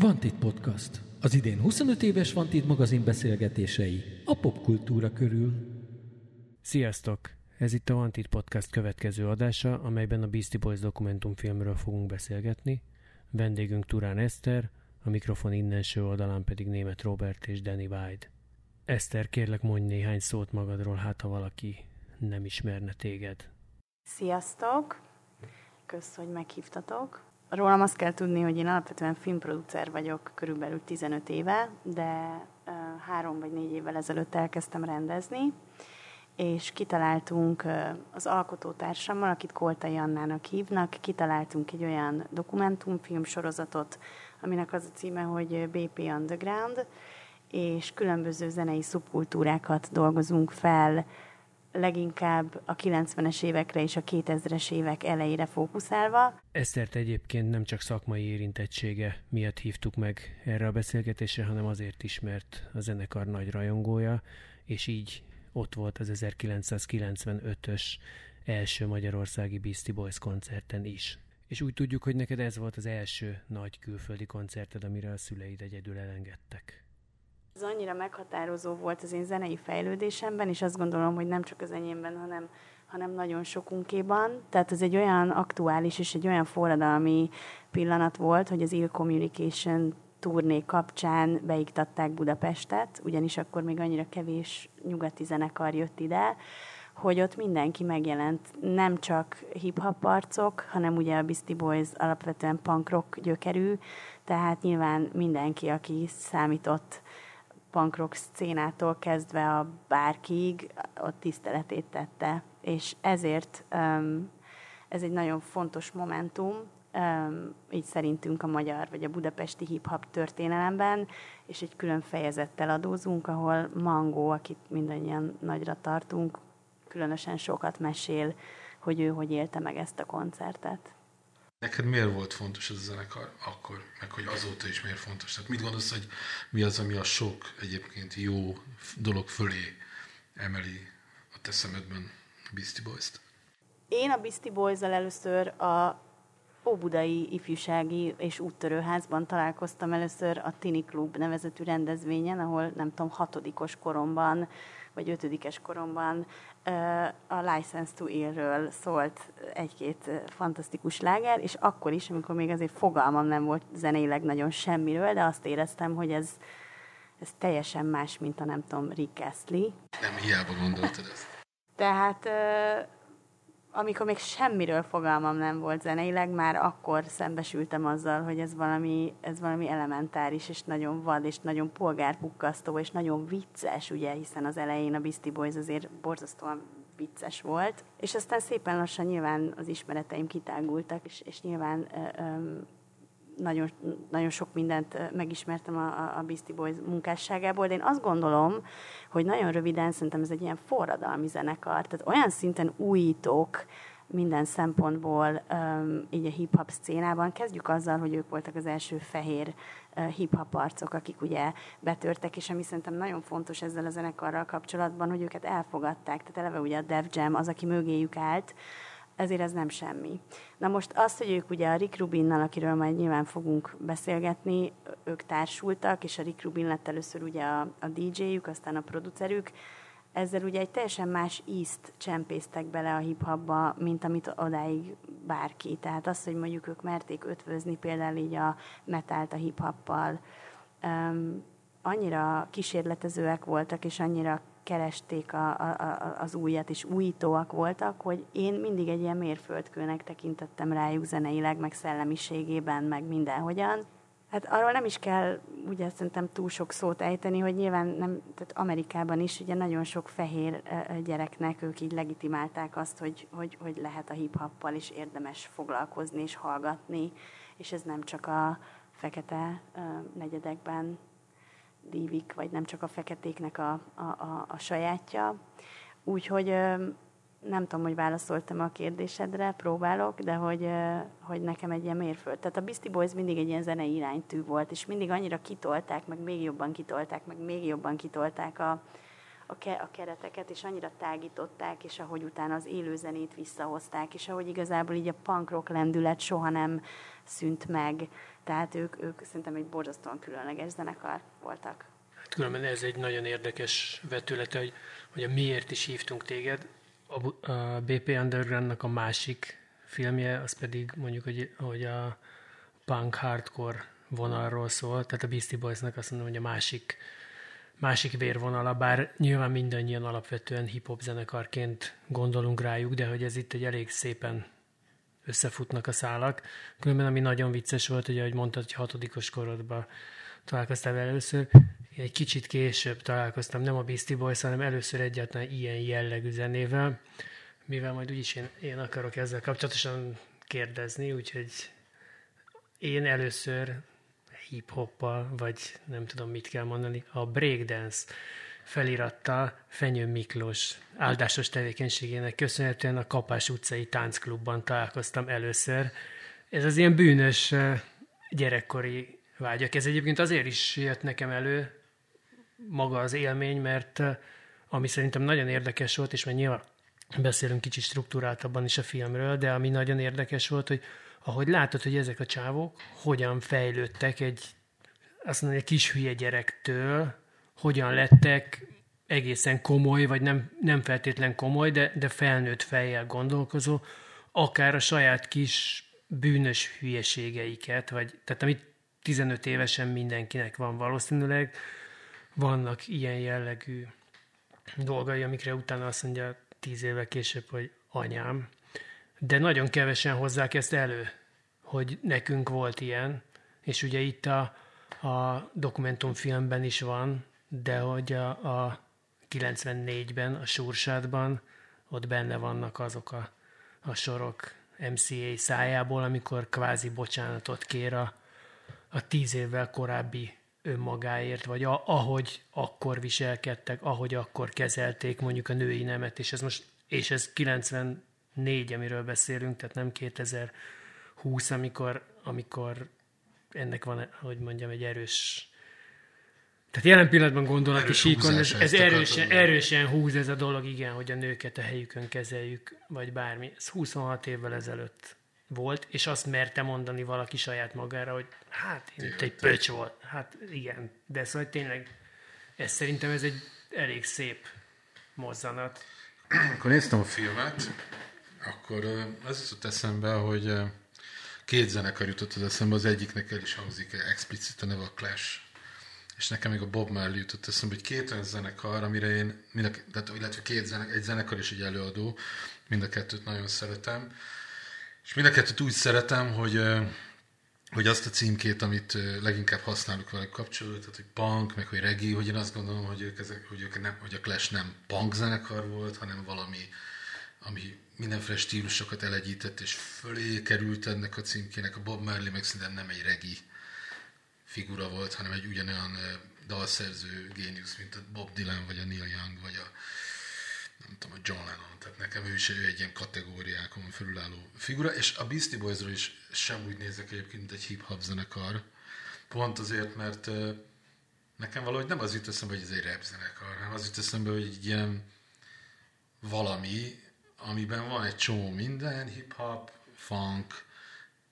Vantit Podcast. Az idén 25 éves Vantit magazin beszélgetései a popkultúra körül. Sziasztok! Ez itt a Vantit Podcast következő adása, amelyben a Beastie Boys dokumentumfilmről fogunk beszélgetni. Vendégünk Turán Eszter, a mikrofon innenső oldalán pedig német Robert és Danny White. Eszter, kérlek mondj néhány szót magadról, hát ha valaki nem ismerne téged. Sziasztok! Kösz, hogy meghívtatok. Rólam azt kell tudni, hogy én alapvetően filmproducer vagyok körülbelül 15 éve, de három vagy négy évvel ezelőtt elkezdtem rendezni, és kitaláltunk az alkotótársammal, akit Koltai Annának hívnak, kitaláltunk egy olyan dokumentumfilm sorozatot, aminek az a címe, hogy BP Underground, és különböző zenei szubkultúrákat dolgozunk fel leginkább a 90-es évekre és a 2000-es évek elejére fókuszálva. Esztert egyébként nem csak szakmai érintettsége miatt hívtuk meg erre a beszélgetésre, hanem azért is, mert a zenekar nagy rajongója, és így ott volt az 1995-ös első magyarországi Beastie Boys koncerten is. És úgy tudjuk, hogy neked ez volt az első nagy külföldi koncerted, amire a szüleid egyedül elengedtek. Ez annyira meghatározó volt az én zenei fejlődésemben, és azt gondolom, hogy nem csak az enyémben, hanem, hanem nagyon sokunkéban. Tehát ez egy olyan aktuális és egy olyan forradalmi pillanat volt, hogy az Ill Communication turné kapcsán beiktatták Budapestet, ugyanis akkor még annyira kevés nyugati zenekar jött ide, hogy ott mindenki megjelent, nem csak hip-hop arcok, hanem ugye a Beastie Boys alapvetően punk rock gyökerű, tehát nyilván mindenki, aki számított punk rock szcénától kezdve a bárkiig ott tiszteletét tette. És ezért um, ez egy nagyon fontos momentum, um, így szerintünk a magyar vagy a budapesti hip-hop történelemben, és egy külön fejezettel adózunk, ahol Mangó, akit mindannyian nagyra tartunk, különösen sokat mesél, hogy ő hogy élte meg ezt a koncertet. Neked miért volt fontos ez a zenekar akkor, meg hogy azóta is miért fontos? Tehát mit gondolsz, hogy mi az, ami a sok egyébként jó dolog fölé emeli a te szemedben a Beastie Boys-t? Én a Beastie boys először a Óbudai Ifjúsági és Úttörőházban találkoztam először a Tini Klub nevezetű rendezvényen, ahol nem tudom, hatodikos koromban vagy ötödikes koromban a License to Ill-ről szólt egy-két fantasztikus láger, és akkor is, amikor még azért fogalmam nem volt zeneileg nagyon semmiről, de azt éreztem, hogy ez, ez teljesen más, mint a nem tudom, Rick Astley. Nem hiába gondoltad ezt. Tehát amikor még semmiről fogalmam nem volt zeneileg, már akkor szembesültem azzal, hogy ez valami, ez valami elementáris, és nagyon vad, és nagyon polgárpukkasztó, és nagyon vicces, ugye, hiszen az elején a Beastie Boys azért borzasztóan vicces volt. És aztán szépen lassan nyilván az ismereteim kitágultak, és, és nyilván ö, ö, nagyon, nagyon sok mindent megismertem a, a Beastie Boys munkásságából, de én azt gondolom, hogy nagyon röviden szerintem ez egy ilyen forradalmi zenekar, tehát olyan szinten újítók minden szempontból um, így a hip-hop szcénában. Kezdjük azzal, hogy ők voltak az első fehér uh, hip-hop arcok, akik ugye betörtek, és ami szerintem nagyon fontos ezzel a zenekarral kapcsolatban, hogy őket elfogadták. Tehát eleve ugye a Def Jam az, aki mögéjük állt, ezért ez nem semmi. Na most azt, hogy ők ugye a Rick Rubinnal, akiről majd nyilván fogunk beszélgetni, ők társultak, és a Rick Rubin lett először ugye a, a DJ-jük, aztán a producerük, ezzel ugye egy teljesen más ízt csempésztek bele a hip-hopba, mint amit odáig bárki. Tehát az, hogy mondjuk ők merték ötvözni például így a metált a hip-hoppal, um, annyira kísérletezőek voltak, és annyira keresték a, a, az újat, és újítóak voltak, hogy én mindig egy ilyen mérföldkőnek tekintettem rájuk zeneileg, meg szellemiségében, meg mindenhogyan. Hát arról nem is kell ugye szerintem túl sok szót ejteni, hogy nyilván nem, tehát Amerikában is ugye nagyon sok fehér gyereknek ők így legitimálták azt, hogy, hogy, hogy lehet a hip-hoppal is érdemes foglalkozni és hallgatni, és ez nem csak a fekete negyedekben dívik, vagy nem csak a feketéknek a, a, a, a sajátja. Úgyhogy nem tudom, hogy válaszoltam a kérdésedre, próbálok, de hogy, hogy nekem egy ilyen mérföld. Tehát a Beastie Boys mindig egy ilyen zenei iránytű volt, és mindig annyira kitolták, meg még jobban kitolták, meg még jobban kitolták a, a, ke- a kereteket, és annyira tágították, és ahogy utána az élőzenét visszahozták, és ahogy igazából így a punk rock lendület soha nem szűnt meg. Tehát ők, ők szerintem egy borzasztóan különleges zenekar voltak. Hát különben ez egy nagyon érdekes vetülete, hogy, hogy a miért is hívtunk téged. A, a BP Undergroundnak a másik filmje, az pedig mondjuk, hogy, hogy a punk hardcore vonalról szól, tehát a Beastie Boysnak azt mondom, hogy a másik, másik vérvonala, bár nyilván mindannyian alapvetően hip-hop zenekarként gondolunk rájuk, de hogy ez itt egy elég szépen összefutnak a szálak. Különben ami nagyon vicces volt, hogy ahogy mondtad, hogy hatodikos korodban találkoztál először, egy kicsit később találkoztam, nem a Beastie Boys, hanem először egyáltalán ilyen jellegű zenével, mivel majd úgyis én, én akarok ezzel kapcsolatosan kérdezni, úgyhogy én először hip-hoppal, vagy nem tudom mit kell mondani, a breakdance felirattal Fenyő Miklós áldásos tevékenységének köszönhetően a Kapás utcai táncklubban találkoztam először. Ez az ilyen bűnös gyerekkori vágyak. Ez egyébként azért is jött nekem elő, maga az élmény, mert ami szerintem nagyon érdekes volt, és mert nyilván beszélünk kicsit struktúráltabban is a filmről, de ami nagyon érdekes volt, hogy ahogy látod, hogy ezek a csávok hogyan fejlődtek egy, azt egy kis hülye gyerektől, hogyan lettek egészen komoly, vagy nem, nem feltétlen komoly, de, de felnőtt fejjel gondolkozó, akár a saját kis bűnös hülyeségeiket, vagy, tehát amit 15 évesen mindenkinek van valószínűleg, vannak ilyen jellegű dolgai, amikre utána azt mondja 10 évvel később, hogy anyám, de nagyon kevesen hozzák ezt elő, hogy nekünk volt ilyen, és ugye itt a, a dokumentumfilmben is van, de hogy a, a 94-ben, a Sursátban ott benne vannak azok a, a sorok MCA szájából, amikor kvázi bocsánatot kér a, a tíz évvel korábbi önmagáért, vagy a, ahogy akkor viselkedtek, ahogy akkor kezelték mondjuk a női nemet, és ez most, és ez 94, amiről beszélünk, tehát nem 2020, amikor, amikor ennek van, hogy mondjam, egy erős tehát jelen pillanatban gondolati síkon, ez, ez erősen, erősen húz ez a dolog, igen, hogy a nőket a helyükön kezeljük, vagy bármi. Ez 26 évvel ezelőtt volt, és azt merte mondani valaki saját magára, hogy hát én itt egy pöcs volt. Hát igen, de szóval tényleg ez szerintem ez egy elég szép mozzanat. Akkor néztem a filmet, akkor az jutott eszembe, hogy két zenekar jutott az eszembe, az egyiknek el is hangzik explicit a neve a Clash, és nekem még a Bob Marley jutott eszembe, hogy két olyan zenekar, amire én, mind a, tehát, illetve két zenekar, egy zenekar és egy előadó, mind a kettőt nagyon szeretem, és mind a kettőt úgy szeretem, hogy hogy azt a címkét, amit leginkább használunk velük kapcsolatban, tehát hogy punk, meg hogy reggae, hogy én azt gondolom, hogy, ők ezek, hogy, ők nem, hogy a Clash nem punk zenekar volt, hanem valami, ami mindenféle stílusokat elegyített, és fölé került ennek a címkének. A Bob Marley meg szerintem nem egy regi figura volt, hanem egy ugyanolyan dalszerző géniusz, mint a Bob Dylan, vagy a Neil Young, vagy a nem tudom, a John Lennon, tehát nekem ő is ő egy ilyen kategóriákon felülálló figura, és a Beastie Boysról is sem úgy nézek egyébként, mint egy hip-hop zenekar, pont azért, mert nekem valahogy nem az jut eszembe, hogy ez egy rap zenekar, hanem az jut eszembe, hogy egy ilyen valami, amiben van egy csomó minden, hip-hop, funk,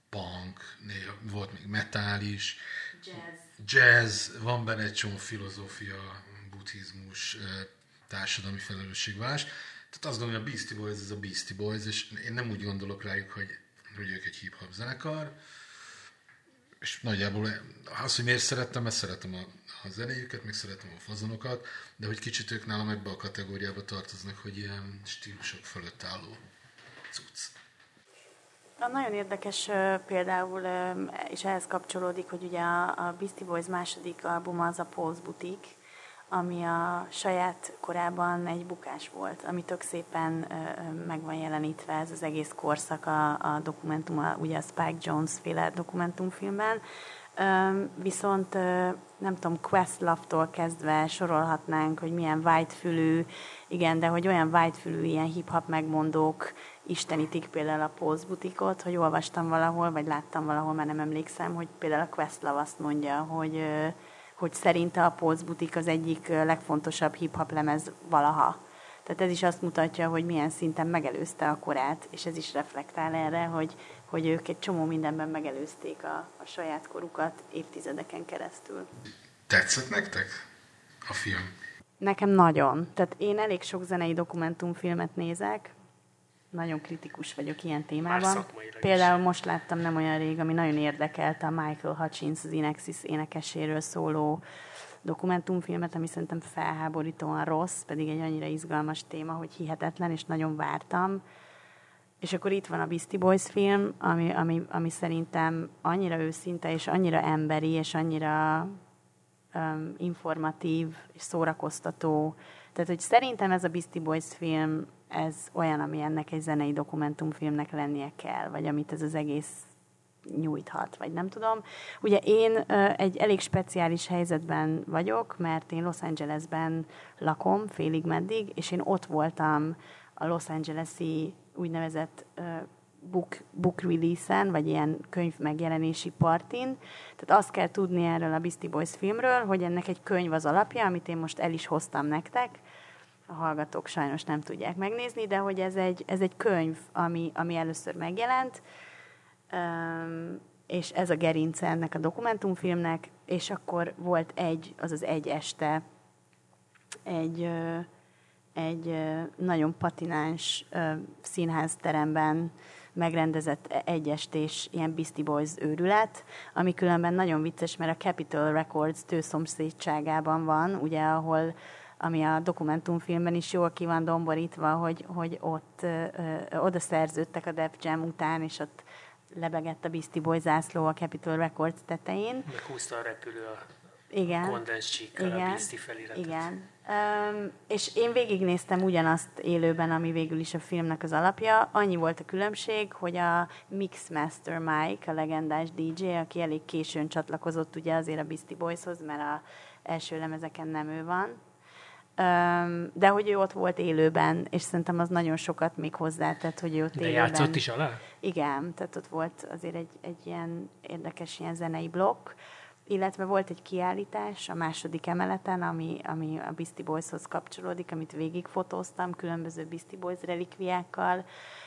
punk, néha volt még metal is, jazz, jazz van benne egy csomó filozófia, buddhizmus, társadalmi felelősségvállás. Tehát azt gondolom, hogy a Beastie Boys ez a Beastie Boys, és én nem úgy gondolok rájuk, hogy, hogy ők egy hip-hop zenekar, és nagyjából az, hogy miért szerettem, ezt szeretem a, a zenéjüket, meg szeretem a fazonokat, de hogy kicsit ők nálam ebbe a kategóriába tartoznak, hogy ilyen stílusok fölött álló cucc. A nagyon érdekes például, és ehhez kapcsolódik, hogy ugye a, a Beastie Boys második albuma az a Pulse Boutique, ami a saját korában egy bukás volt, ami tök szépen meg van jelenítve ez az egész korszak a, a dokumentum, ugye a Spike Jones féle dokumentumfilmben. Viszont nem tudom, Questlove-tól kezdve sorolhatnánk, hogy milyen whitefülű, igen, de hogy olyan whitefülű ilyen hip-hop megmondók istenítik például a Pulse butikot, hogy olvastam valahol, vagy láttam valahol, mert nem emlékszem, hogy például a Questlove azt mondja, hogy hogy szerinte a Pulse Butik az egyik legfontosabb hip-hop lemez valaha. Tehát ez is azt mutatja, hogy milyen szinten megelőzte a korát, és ez is reflektál erre, hogy, hogy ők egy csomó mindenben megelőzték a, a saját korukat évtizedeken keresztül. Tetszett nektek a film? Nekem nagyon. Tehát én elég sok zenei dokumentumfilmet nézek, nagyon kritikus vagyok ilyen témában. Például is. most láttam nem olyan rég, ami nagyon érdekelte a Michael Hutchins, az Inexis énekeséről szóló dokumentumfilmet, ami szerintem felháborítóan rossz, pedig egy annyira izgalmas téma, hogy hihetetlen, és nagyon vártam. És akkor itt van a Beastie Boys film, ami, ami, ami szerintem annyira őszinte, és annyira emberi, és annyira um, informatív, és szórakoztató. Tehát, hogy szerintem ez a Beastie Boys film, ez olyan, ami ennek egy zenei dokumentumfilmnek lennie kell, vagy amit ez az egész nyújthat, vagy nem tudom. Ugye én egy elég speciális helyzetben vagyok, mert én Los Angelesben lakom félig meddig, és én ott voltam a Los Angeles-i úgynevezett book, book release-en, vagy ilyen könyv megjelenési partin. Tehát azt kell tudni erről a Beastie Boys filmről, hogy ennek egy könyv az alapja, amit én most el is hoztam nektek. A hallgatók sajnos nem tudják megnézni, de hogy ez egy, ez egy könyv, ami, ami először megjelent, és ez a gerince ennek a dokumentumfilmnek, és akkor volt egy, azaz egy este, egy, egy nagyon patináns színházteremben megrendezett egyestés, ilyen Beastie Boys őrület, ami különben nagyon vicces, mert a Capitol Records tőszomszédságában van, ugye, ahol ami a dokumentumfilmben is jól ki van domborítva, hogy, hogy ott ö, ö, oda szerződtek a Def Jam után, és ott lebegett a Beastie Boy zászló a Capitol Records tetején. Meg húzta a repülő a igen. igen. a Beastie feliratot. Igen. Um, és én végignéztem ugyanazt élőben, ami végül is a filmnek az alapja. Annyi volt a különbség, hogy a Mixmaster Mike, a legendás DJ, aki elég későn csatlakozott ugye azért a Beastie Boyshoz, mert a első lemezeken nem ő van, de hogy ő ott volt élőben, és szerintem az nagyon sokat még hozzátett, hogy ő ott De élőben... játszott is alá? Igen, tehát ott volt azért egy, egy ilyen érdekes ilyen zenei blokk, illetve volt egy kiállítás a második emeleten, ami, ami a Beastie Boyshoz kapcsolódik, amit végigfotóztam különböző Beastie Boys relikviákkal,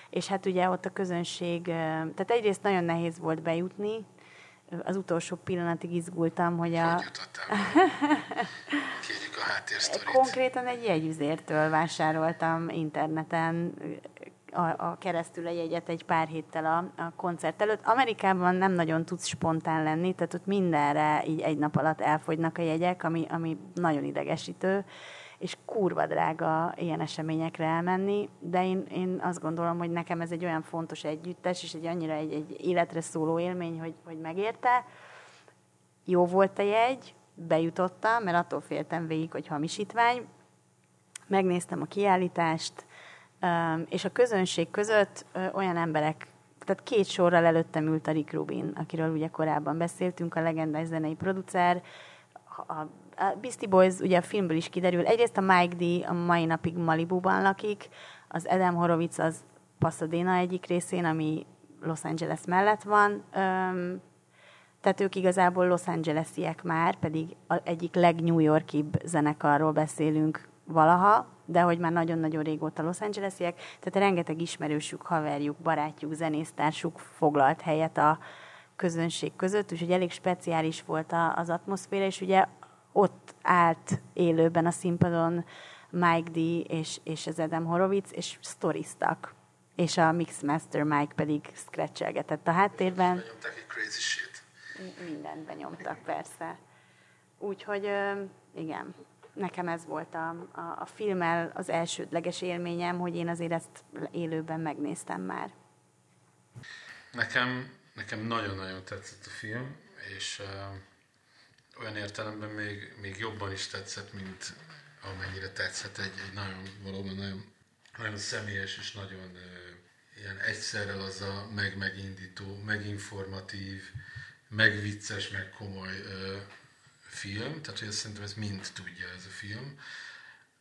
és hát ugye ott a közönség, tehát egyrészt nagyon nehéz volt bejutni, az utolsó pillanatig izgultam, hogy a... Kérjük a háttérsztorit. Konkrétan egy jegyüzértől vásároltam interneten a, a keresztül egy jegyet egy pár héttel a, a koncert előtt. Amerikában nem nagyon tudsz spontán lenni, tehát ott mindenre így egy nap alatt elfogynak a jegyek, ami, ami nagyon idegesítő és kurva drága ilyen eseményekre elmenni, de én, én azt gondolom, hogy nekem ez egy olyan fontos együttes, és egy annyira egy, egy életre szóló élmény, hogy, hogy megérte. Jó volt a jegy, bejutottam, mert attól féltem végig, hogy hamisítvány. Megnéztem a kiállítást, és a közönség között olyan emberek, tehát két sorral előttem ült a Rick Rubin, akiről ugye korábban beszéltünk, a legendás zenei producer, a a Beastie Boys, ugye a filmből is kiderül, egyrészt a Mike D a mai napig Malibuban lakik, az Adam Horowitz az Pasadena egyik részén, ami Los Angeles mellett van, Öm, tehát ők igazából Los Angelesiek már, pedig a egyik legnew Yorkibb zenekarról beszélünk valaha, de hogy már nagyon-nagyon régóta Los Angelesiek, tehát rengeteg ismerősük, haverjuk, barátjuk, zenésztársuk foglalt helyet a közönség között, úgyhogy elég speciális volt az atmoszféra, és ugye ott állt élőben a színpadon Mike D. és, és az Adam Horowitz, és sztoriztak. És a Mixmaster Mike pedig scratchelgetett a háttérben. Benyomták egy crazy shit. Mindent benyomtak, persze. Úgyhogy igen, nekem ez volt a, a, a filmmel az elsődleges élményem, hogy én azért ezt élőben megnéztem már. Nekem, nekem nagyon-nagyon tetszett a film, és uh, olyan értelemben még, még jobban is tetszett, mint amennyire tetszett egy, egy nagyon, valóban nagyon, nagyon személyes és nagyon uh, ilyen egyszerrel az a meg-megindító, meginformatív, megvicces, meg komoly uh, film, tehát hogy szerintem ez mind tudja ez a film.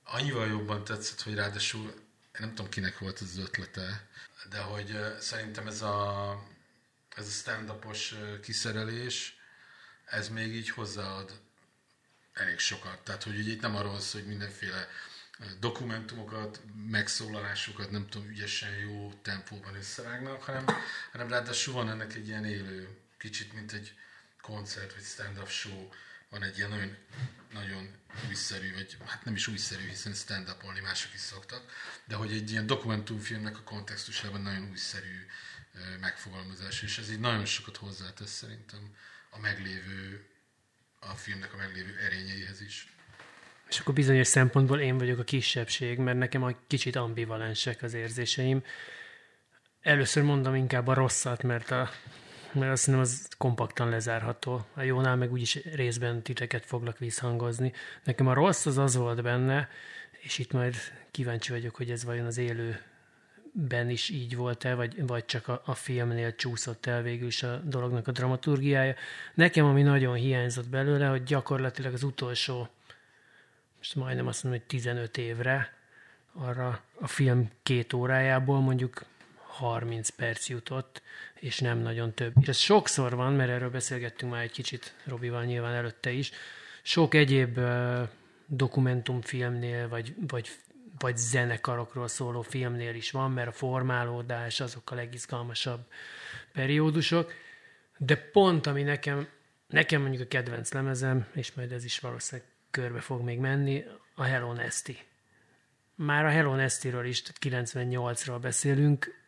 Annyival jobban tetszett, hogy ráadásul, nem tudom kinek volt az ötlete, de hogy uh, szerintem ez a, ez a stand-upos uh, kiszerelés, ez még így hozzáad elég sokat. Tehát, hogy ugye itt nem arról szól, hogy mindenféle dokumentumokat, megszólalásokat nem tudom, ügyesen jó tempóban összerágnak, hanem, hanem ráadásul van ennek egy ilyen élő, kicsit mint egy koncert vagy stand-up show, van egy ilyen nagyon, nagyon újszerű, vagy hát nem is újszerű, hiszen stand-upolni mások is szoktak, de hogy egy ilyen dokumentumfilmnek a kontextusában nagyon újszerű megfogalmazás, és ez így nagyon sokat hozzátesz szerintem a meglévő, a filmnek a meglévő erényeihez is. És akkor bizonyos szempontból én vagyok a kisebbség, mert nekem a kicsit ambivalensek az érzéseim. Először mondom inkább a rosszat, mert, a, mert azt hiszem az kompaktan lezárható. A jónál meg úgyis részben titeket foglak visszhangozni. Nekem a rossz az az volt benne, és itt majd kíváncsi vagyok, hogy ez vajon az élő ben is így volt-e, vagy, vagy csak a, a filmnél csúszott el végül is a dolognak a dramaturgiája. Nekem ami nagyon hiányzott belőle, hogy gyakorlatilag az utolsó most majdnem azt mondom, hogy 15 évre, arra a film két órájából mondjuk 30 perc jutott, és nem nagyon több. És ez sokszor van, mert erről beszélgettünk már egy kicsit Robival nyilván előtte is, sok egyéb uh, dokumentumfilmnél, vagy, vagy, vagy zenekarokról szóló filmnél is van, mert a formálódás azok a legizgalmasabb periódusok, de pont ami nekem, nekem mondjuk a kedvenc lemezem, és majd ez is valószínűleg körbe fog még menni, a Hello Nesty. Már a Hello Nesty-ről is, tehát 98-ról beszélünk,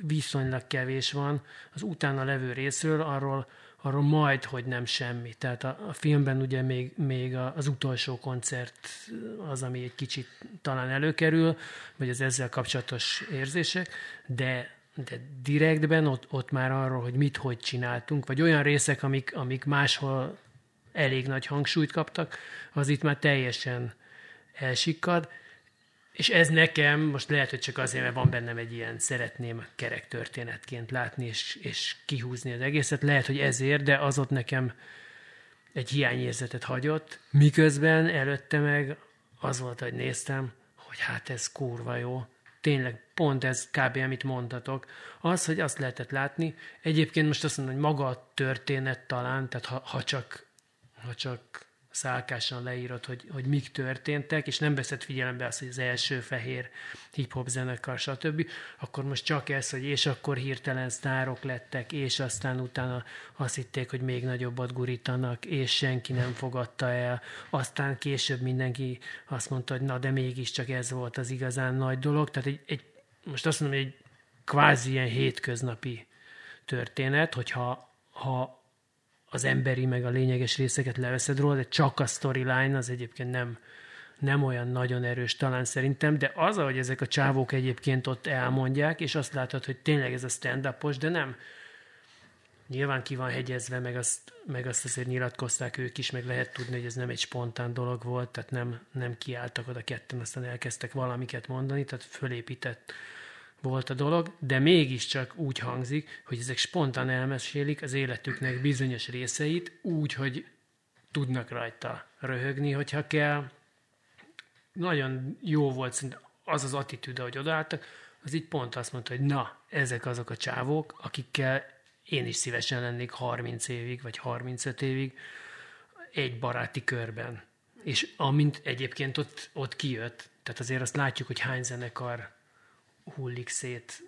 viszonylag kevés van. Az utána levő részről arról, arról majd, hogy nem semmi. Tehát a, a filmben ugye még, még az utolsó koncert az, ami egy kicsit talán előkerül, vagy az ezzel kapcsolatos érzések, de de direktben ott, ott már arról, hogy mit, hogy csináltunk, vagy olyan részek, amik, amik máshol elég nagy hangsúlyt kaptak, az itt már teljesen elsikkad, és ez nekem, most lehet, hogy csak azért, mert van bennem egy ilyen szeretném kerek történetként látni és, és kihúzni az egészet, lehet, hogy ezért, de az ott nekem egy hiányérzetet hagyott, miközben előtte meg az volt, hogy néztem, hogy hát ez kurva jó, tényleg pont ez kb. amit mondtatok, az, hogy azt lehetett látni. Egyébként most azt mondom, hogy maga a történet talán, tehát ha, ha csak ha csak szálkásan leírod, hogy, hogy mik történtek, és nem veszed figyelembe azt, hogy az első fehér hip-hop zenekar, stb., akkor most csak ez, hogy és akkor hirtelen sztárok lettek, és aztán utána azt hitték, hogy még nagyobbat gurítanak, és senki nem fogadta el. Aztán később mindenki azt mondta, hogy na, de mégiscsak ez volt az igazán nagy dolog. Tehát egy, egy most azt mondom, hogy egy kvázi ilyen hétköznapi történet, hogyha ha az emberi meg a lényeges részeket leveszed róla, de csak a storyline az egyébként nem, nem olyan nagyon erős talán szerintem, de az, ahogy ezek a csávók egyébként ott elmondják, és azt látod, hogy tényleg ez a stand de nem. Nyilván ki van hegyezve, meg azt, meg azt azért nyilatkozták ők is, meg lehet tudni, hogy ez nem egy spontán dolog volt, tehát nem, nem kiálltak oda ketten, aztán elkezdtek valamiket mondani, tehát fölépített volt a dolog, de mégiscsak úgy hangzik, hogy ezek spontán elmesélik az életüknek bizonyos részeit, úgy, hogy tudnak rajta röhögni, hogyha kell. Nagyon jó volt az az attitűd, ahogy odaálltak, az így pont azt mondta, hogy na, ezek azok a csávók, akikkel én is szívesen lennék 30 évig, vagy 35 évig egy baráti körben. És amint egyébként ott, ott kijött, tehát azért azt látjuk, hogy hány zenekar hullik szét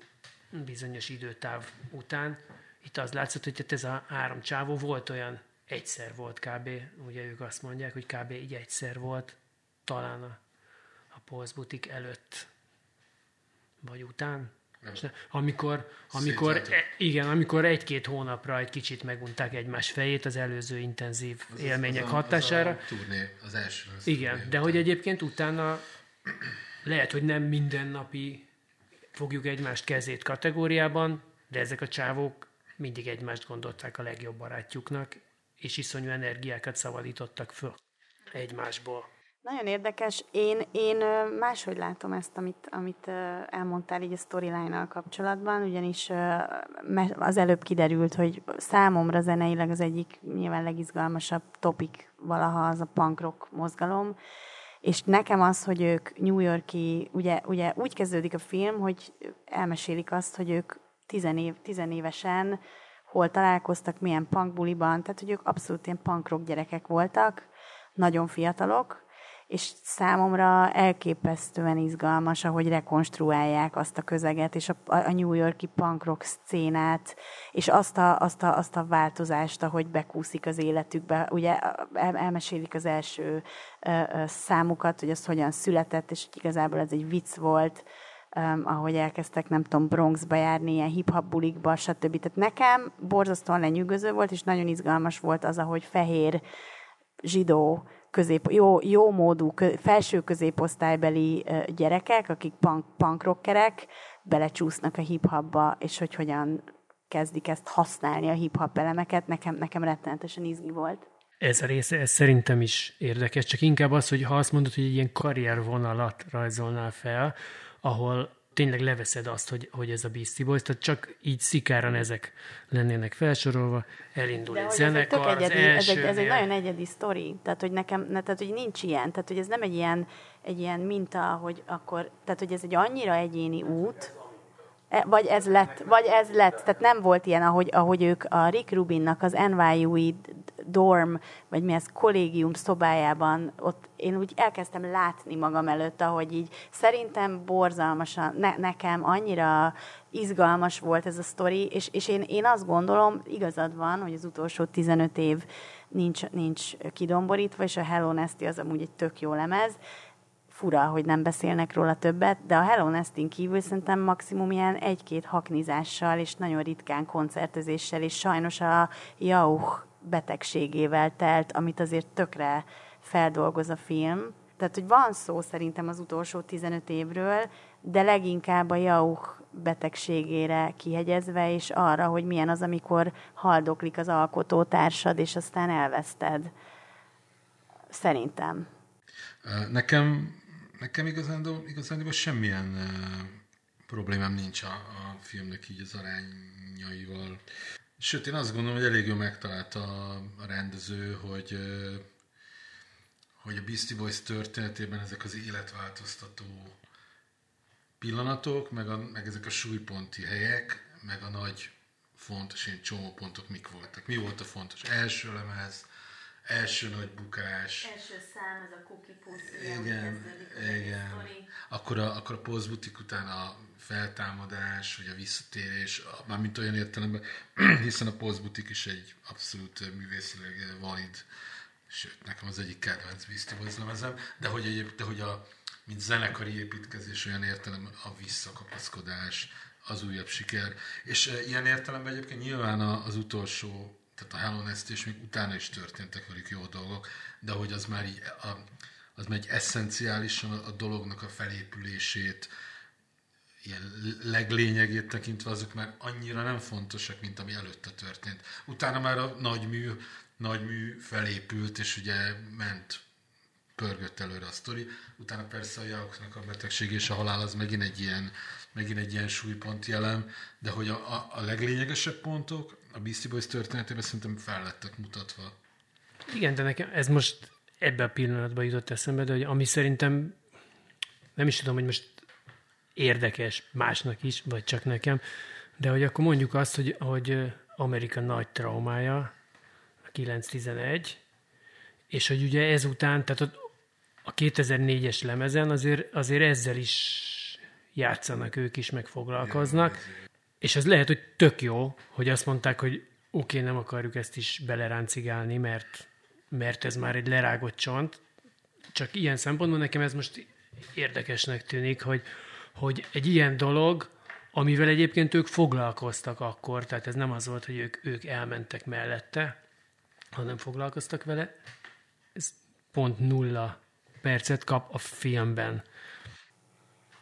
bizonyos időtáv után. Itt az látszott, hogy ez a három csávó volt olyan, egyszer volt kb. Ugye ők azt mondják, hogy kb. így egyszer volt, talán a, a Polszbutik előtt, vagy után. Nem. Amikor, amikor, e, igen, amikor egy-két hónapra egy kicsit megunták egymás fejét az előző intenzív az élmények az hatására. Az a turné, az első. Az igen, turné de hogy egyébként utána lehet, hogy nem mindennapi fogjuk egymást kezét kategóriában, de ezek a csávók mindig egymást gondolták a legjobb barátjuknak, és iszonyú energiákat szabadítottak föl egymásból. Nagyon érdekes. Én, én máshogy látom ezt, amit, amit elmondtál így a storyline kapcsolatban, ugyanis az előbb kiderült, hogy számomra zeneileg az egyik nyilván legizgalmasabb topik valaha az a punk rock mozgalom, és nekem az, hogy ők New Yorki, ugye, ugye úgy kezdődik a film, hogy elmesélik azt, hogy ők tizenév, tizenévesen hol találkoztak, milyen punkbuliban, tehát hogy ők abszolút ilyen punk rock gyerekek voltak, nagyon fiatalok, és számomra elképesztően izgalmas, ahogy rekonstruálják azt a közeget, és a, a New Yorki punk rock szcénát, és azt a, azt, a, azt a változást, ahogy bekúszik az életükbe. Ugye el, elmesélik az első uh, számukat, hogy az hogyan született, és hogy igazából ez egy vicc volt, um, ahogy elkezdtek, nem tudom, Bronxba járni, ilyen hip-hop bulikba, stb. Tehát nekem borzasztóan lenyűgöző volt, és nagyon izgalmas volt az, ahogy fehér zsidó közép, jó, jó módú, felső középosztálybeli gyerekek, akik punk rockerek, belecsúsznak a hip-hopba, és hogy hogyan kezdik ezt használni, a hip-hop elemeket, nekem, nekem rettenetesen izgi volt. Ez a része, ez szerintem is érdekes, csak inkább az, hogy ha azt mondod, hogy egy ilyen karriervonalat rajzolnál fel, ahol tényleg leveszed azt, hogy, hogy ez a Beastie Boys, tehát csak így szikáran ezek lennének felsorolva, elindul egy zenekar, ez egy, egyedi, ez, egy, ez egy nagyon egyedi sztori, tehát hogy nekem, tehát hogy nincs ilyen, tehát hogy ez nem egy ilyen, egy ilyen minta, hogy akkor, tehát hogy ez egy annyira egyéni út, vagy ez lett, vagy ez lett, tehát nem volt ilyen, ahogy, ahogy ők a Rick Rubinnak az NYU-i dorm, vagy mi ez, kollégium szobájában, ott én úgy elkezdtem látni magam előtt, ahogy így szerintem borzalmasan, ne, nekem annyira izgalmas volt ez a sztori, és, és én, én azt gondolom, igazad van, hogy az utolsó 15 év nincs, nincs kidomborítva, és a Hello Nasty az amúgy egy tök jó lemez, fura, hogy nem beszélnek róla többet, de a Hello Nestin kívül szerintem maximum ilyen egy-két haknizással, és nagyon ritkán koncertezéssel, és sajnos a Jauch betegségével telt, amit azért tökre feldolgoz a film. Tehát, hogy van szó szerintem az utolsó 15 évről, de leginkább a Jauch betegségére kihegyezve, és arra, hogy milyen az, amikor haldoklik az alkotótársad, és aztán elveszted. Szerintem. Nekem, nekem igazán, igazán semmilyen problémám nincs a, a filmnek így az arányaival. Sőt, én azt gondolom, hogy elég jól megtalálta a rendező, hogy hogy a Beastie Boys történetében ezek az életváltoztató pillanatok, meg, a, meg ezek a súlyponti helyek, meg a nagy fontos én csomópontok mik voltak. Mi volt a fontos? Első lemez, első nagy bukás. Első szám, ez a Cookie Pussy. Igen, igen. Akkor a, akkor a Postbutik után a feltámadás, vagy a visszatérés, mármint olyan értelemben, hiszen a Postbutik is egy abszolút művészileg valid, sőt, nekem az egyik kedvenc Beastie lemezem, de hogy, egyéb, de hogy a, mint zenekari építkezés olyan értelem a visszakapaszkodás, az újabb siker. És e, ilyen értelemben egyébként nyilván az utolsó tehát a Hello Nest és még utána is történtek velük jó dolgok, de hogy az már így, a, az már egy eszenciálisan a, a dolognak a felépülését, ilyen leglényegét tekintve azok már annyira nem fontosak, mint ami előtte történt. Utána már a nagymű, nagymű felépült, és ugye ment pörgött előre a sztori. Utána persze a Jauknak a betegség és a halál az megint egy ilyen, megint egy ilyen súlypont jelen, de hogy a, a, a leglényegesebb pontok a Beastie Boys történetében szerintem fel lettek mutatva. Igen, de nekem ez most ebben a pillanatban jutott eszembe, de hogy ami szerintem nem is tudom, hogy most érdekes másnak is, vagy csak nekem, de hogy akkor mondjuk azt, hogy, hogy Amerika nagy traumája, a 911, és hogy ugye ezután, tehát a 2004-es lemezen azért, azért ezzel is játszanak ők is, meg foglalkoznak. És az lehet, hogy tök jó, hogy azt mondták, hogy oké, okay, nem akarjuk ezt is beleráncigálni, mert, mert ez már egy lerágott csont. Csak ilyen szempontból nekem ez most érdekesnek tűnik, hogy, hogy egy ilyen dolog, amivel egyébként ők foglalkoztak akkor, tehát ez nem az volt, hogy ők, ők elmentek mellette, hanem foglalkoztak vele, ez pont nulla percet kap a filmben.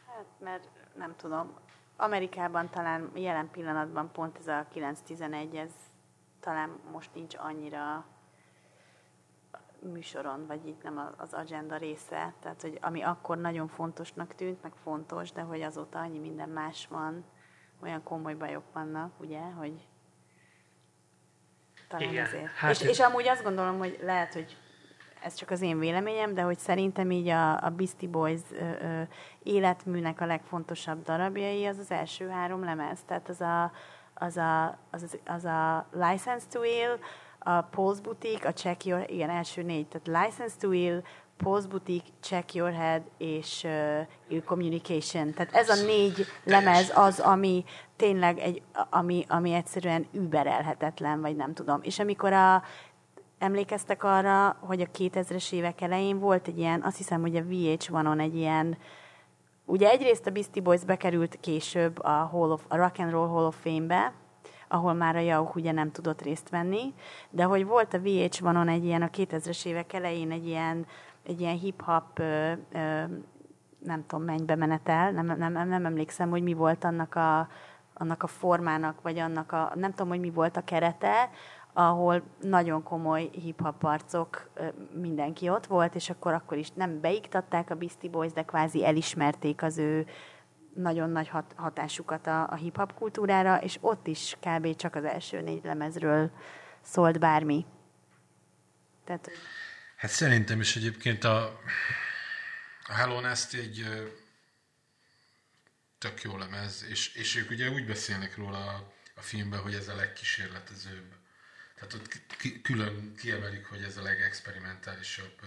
Hát, mert nem tudom, Amerikában talán jelen pillanatban pont ez a 9-11, ez talán most nincs annyira műsoron, vagy így nem az agenda része. Tehát, hogy ami akkor nagyon fontosnak tűnt, meg fontos, de hogy azóta annyi minden más van, olyan komoly bajok vannak, ugye, hogy talán Igen, ezért. Hát és, és amúgy azt gondolom, hogy lehet, hogy ez csak az én véleményem, de hogy szerintem így a, a Beastie Boys ö, ö, életműnek a legfontosabb darabjai az az első három lemez. Tehát az a, az a, az, az, az a License to Ill, a Pulse Boutique, a Check Your, igen, első négy, tehát License to Ill, Pulse Boutique, Check Your Head és uh, Ill Communication. Tehát ez a négy lemez az, ami tényleg egy, ami, ami egyszerűen überelhetetlen, vagy nem tudom. És amikor a, emlékeztek arra, hogy a 2000-es évek elején volt egy ilyen, azt hiszem, hogy a VH1-on egy ilyen, ugye egyrészt a Beastie Boys bekerült később a, Hall of, a Rock and Roll Hall of Fame-be, ahol már a Jauch ugye nem tudott részt venni, de hogy volt a VH1-on egy ilyen, a 2000-es évek elején egy ilyen, egy ilyen hip-hop, ö, ö, nem tudom, mennybe menetel, nem, nem, nem, nem emlékszem, hogy mi volt annak a, annak a formának, vagy annak a, nem tudom, hogy mi volt a kerete, ahol nagyon komoly hip-hop arcok, mindenki ott volt, és akkor akkor is nem beiktatták a Beastie Boys, de kvázi elismerték az ő nagyon nagy hat, hatásukat a, a hip-hop kultúrára, és ott is kb. csak az első négy lemezről szólt bármi. Tehát... Hát szerintem is egyébként a, a Hello Nest egy tök jó lemez, és, és ők ugye úgy beszélnek róla a, a filmben, hogy ez a legkísérletezőbb tehát ott külön kiemelik, hogy ez a legexperimentálisabb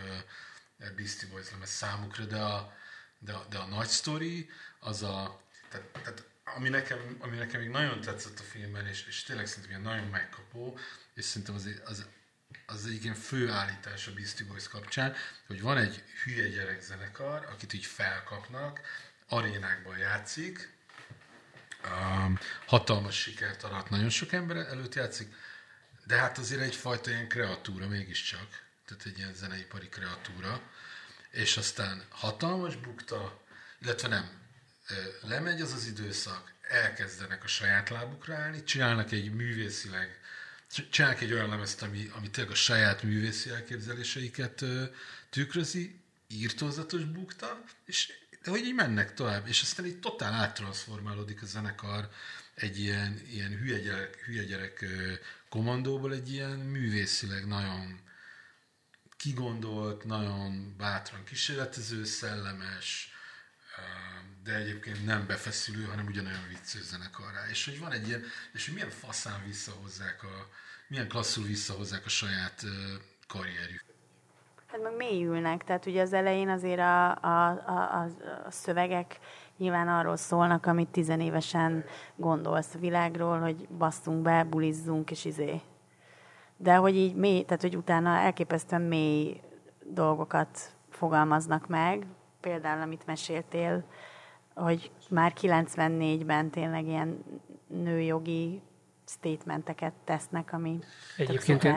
Beastie Boys lemez számukra, de a, de a, de a nagy sztori, az a, tehát, tehát ami nekem, ami nekem még nagyon tetszett a filmben, és, és tényleg szerintem nagyon megkapó, és szerintem az, az, az egyik ilyen fő állítás a Beastie Boys kapcsán, hogy van egy hülye gyerekzenekar, akit így felkapnak, arénákban játszik, um, hatalmas sikert arat, nagyon sok ember előtt játszik, de hát azért egyfajta ilyen kreatúra mégiscsak, tehát egy ilyen zeneipari kreatúra, és aztán hatalmas bukta, illetve nem, lemegy az az időszak, elkezdenek a saját lábukra állni, csinálnak egy művészileg, csinálnak egy olyan lemezt, ami, ami tényleg a saját művészi elképzeléseiket tükrözi, írtózatos bukta, és de hogy így mennek tovább, és aztán így totál áttransformálódik a zenekar egy ilyen, ilyen hülye gyerek, hülye gyerek komandóból egy ilyen művészileg nagyon kigondolt, nagyon bátran kísérletező, szellemes, de egyébként nem befeszülő, hanem ugyanolyan vicces zenekarrá. És hogy van egy ilyen, és hogy milyen faszán visszahozzák a, milyen klasszul visszahozzák a saját karrierjük. Hát meg mélyülnek, tehát ugye az elején azért a, a, a, a szövegek nyilván arról szólnak, amit tizenévesen gondolsz a világról, hogy basszunk be, bulizzunk, és izé. De hogy így mély, tehát hogy utána elképesztően mély dolgokat fogalmaznak meg, például amit meséltél, hogy már 94-ben tényleg ilyen nőjogi statementeket tesznek, ami Egyébként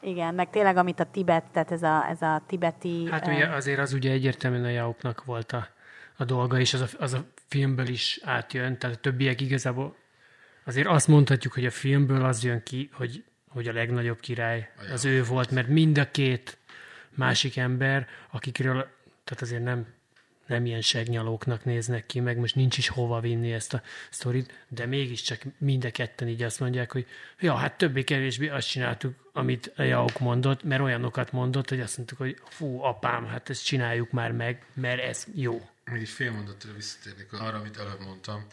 igen, meg tényleg amit a Tibet, tehát ez a, ez a tibeti... Hát ugye azért az ugye egyértelműen a Jaupnak volt a a dolga, és az a, az a filmből is átjön, tehát a többiek igazából azért azt mondhatjuk, hogy a filmből az jön ki, hogy, hogy a legnagyobb király az ő volt, mert mind a két másik ember, akikről, tehát azért nem, nem ilyen segnyalóknak néznek ki, meg most nincs is hova vinni ezt a sztorit, de mégiscsak mind a ketten így azt mondják, hogy ja, hát többé-kevésbé azt csináltuk, amit a Jauk mondott, mert olyanokat mondott, hogy azt mondtuk, hogy fú, apám, hát ezt csináljuk már meg, mert ez jó még egy fél mondatra visszatérnék arra, amit előbb mondtam.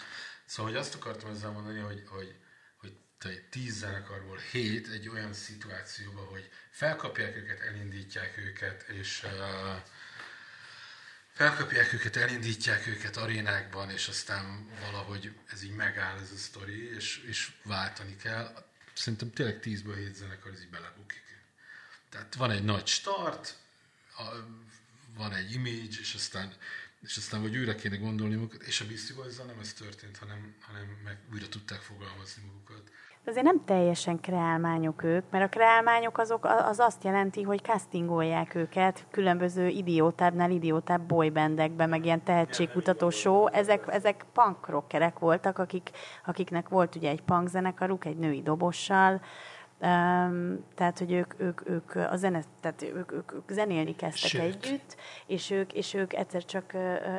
Szóval, hogy azt akartam ezzel mondani, hogy, hogy, hogy te tíz zenekarból hét egy olyan szituációban, hogy felkapják őket, elindítják őket, és uh, felkapják őket, elindítják őket arénákban, és aztán valahogy ez így megáll ez a sztori, és, és váltani kell. Szerintem tényleg tízből hét zenekar ez így belebukik. Tehát van egy nagy start, a, van egy image, és aztán és aztán vagy újra kéne gondolni magukat, és a Beastie boys nem ez történt, hanem, hanem meg újra tudták fogalmazni magukat. Azért nem teljesen kreálmányok ők, mert a kreálmányok azok, az azt jelenti, hogy castingolják őket különböző idiótábbnál idiótább boybandekbe, meg ilyen tehetségkutató show. Ezek, ezek punk rockerek voltak, akik, akiknek volt ugye egy punk zenekaruk, egy női dobossal, tehát, hogy ők, ők, ők, a zene, tehát ők, ők, ők zenélni kezdtek Sőt. együtt, és ők, és ők egyszer csak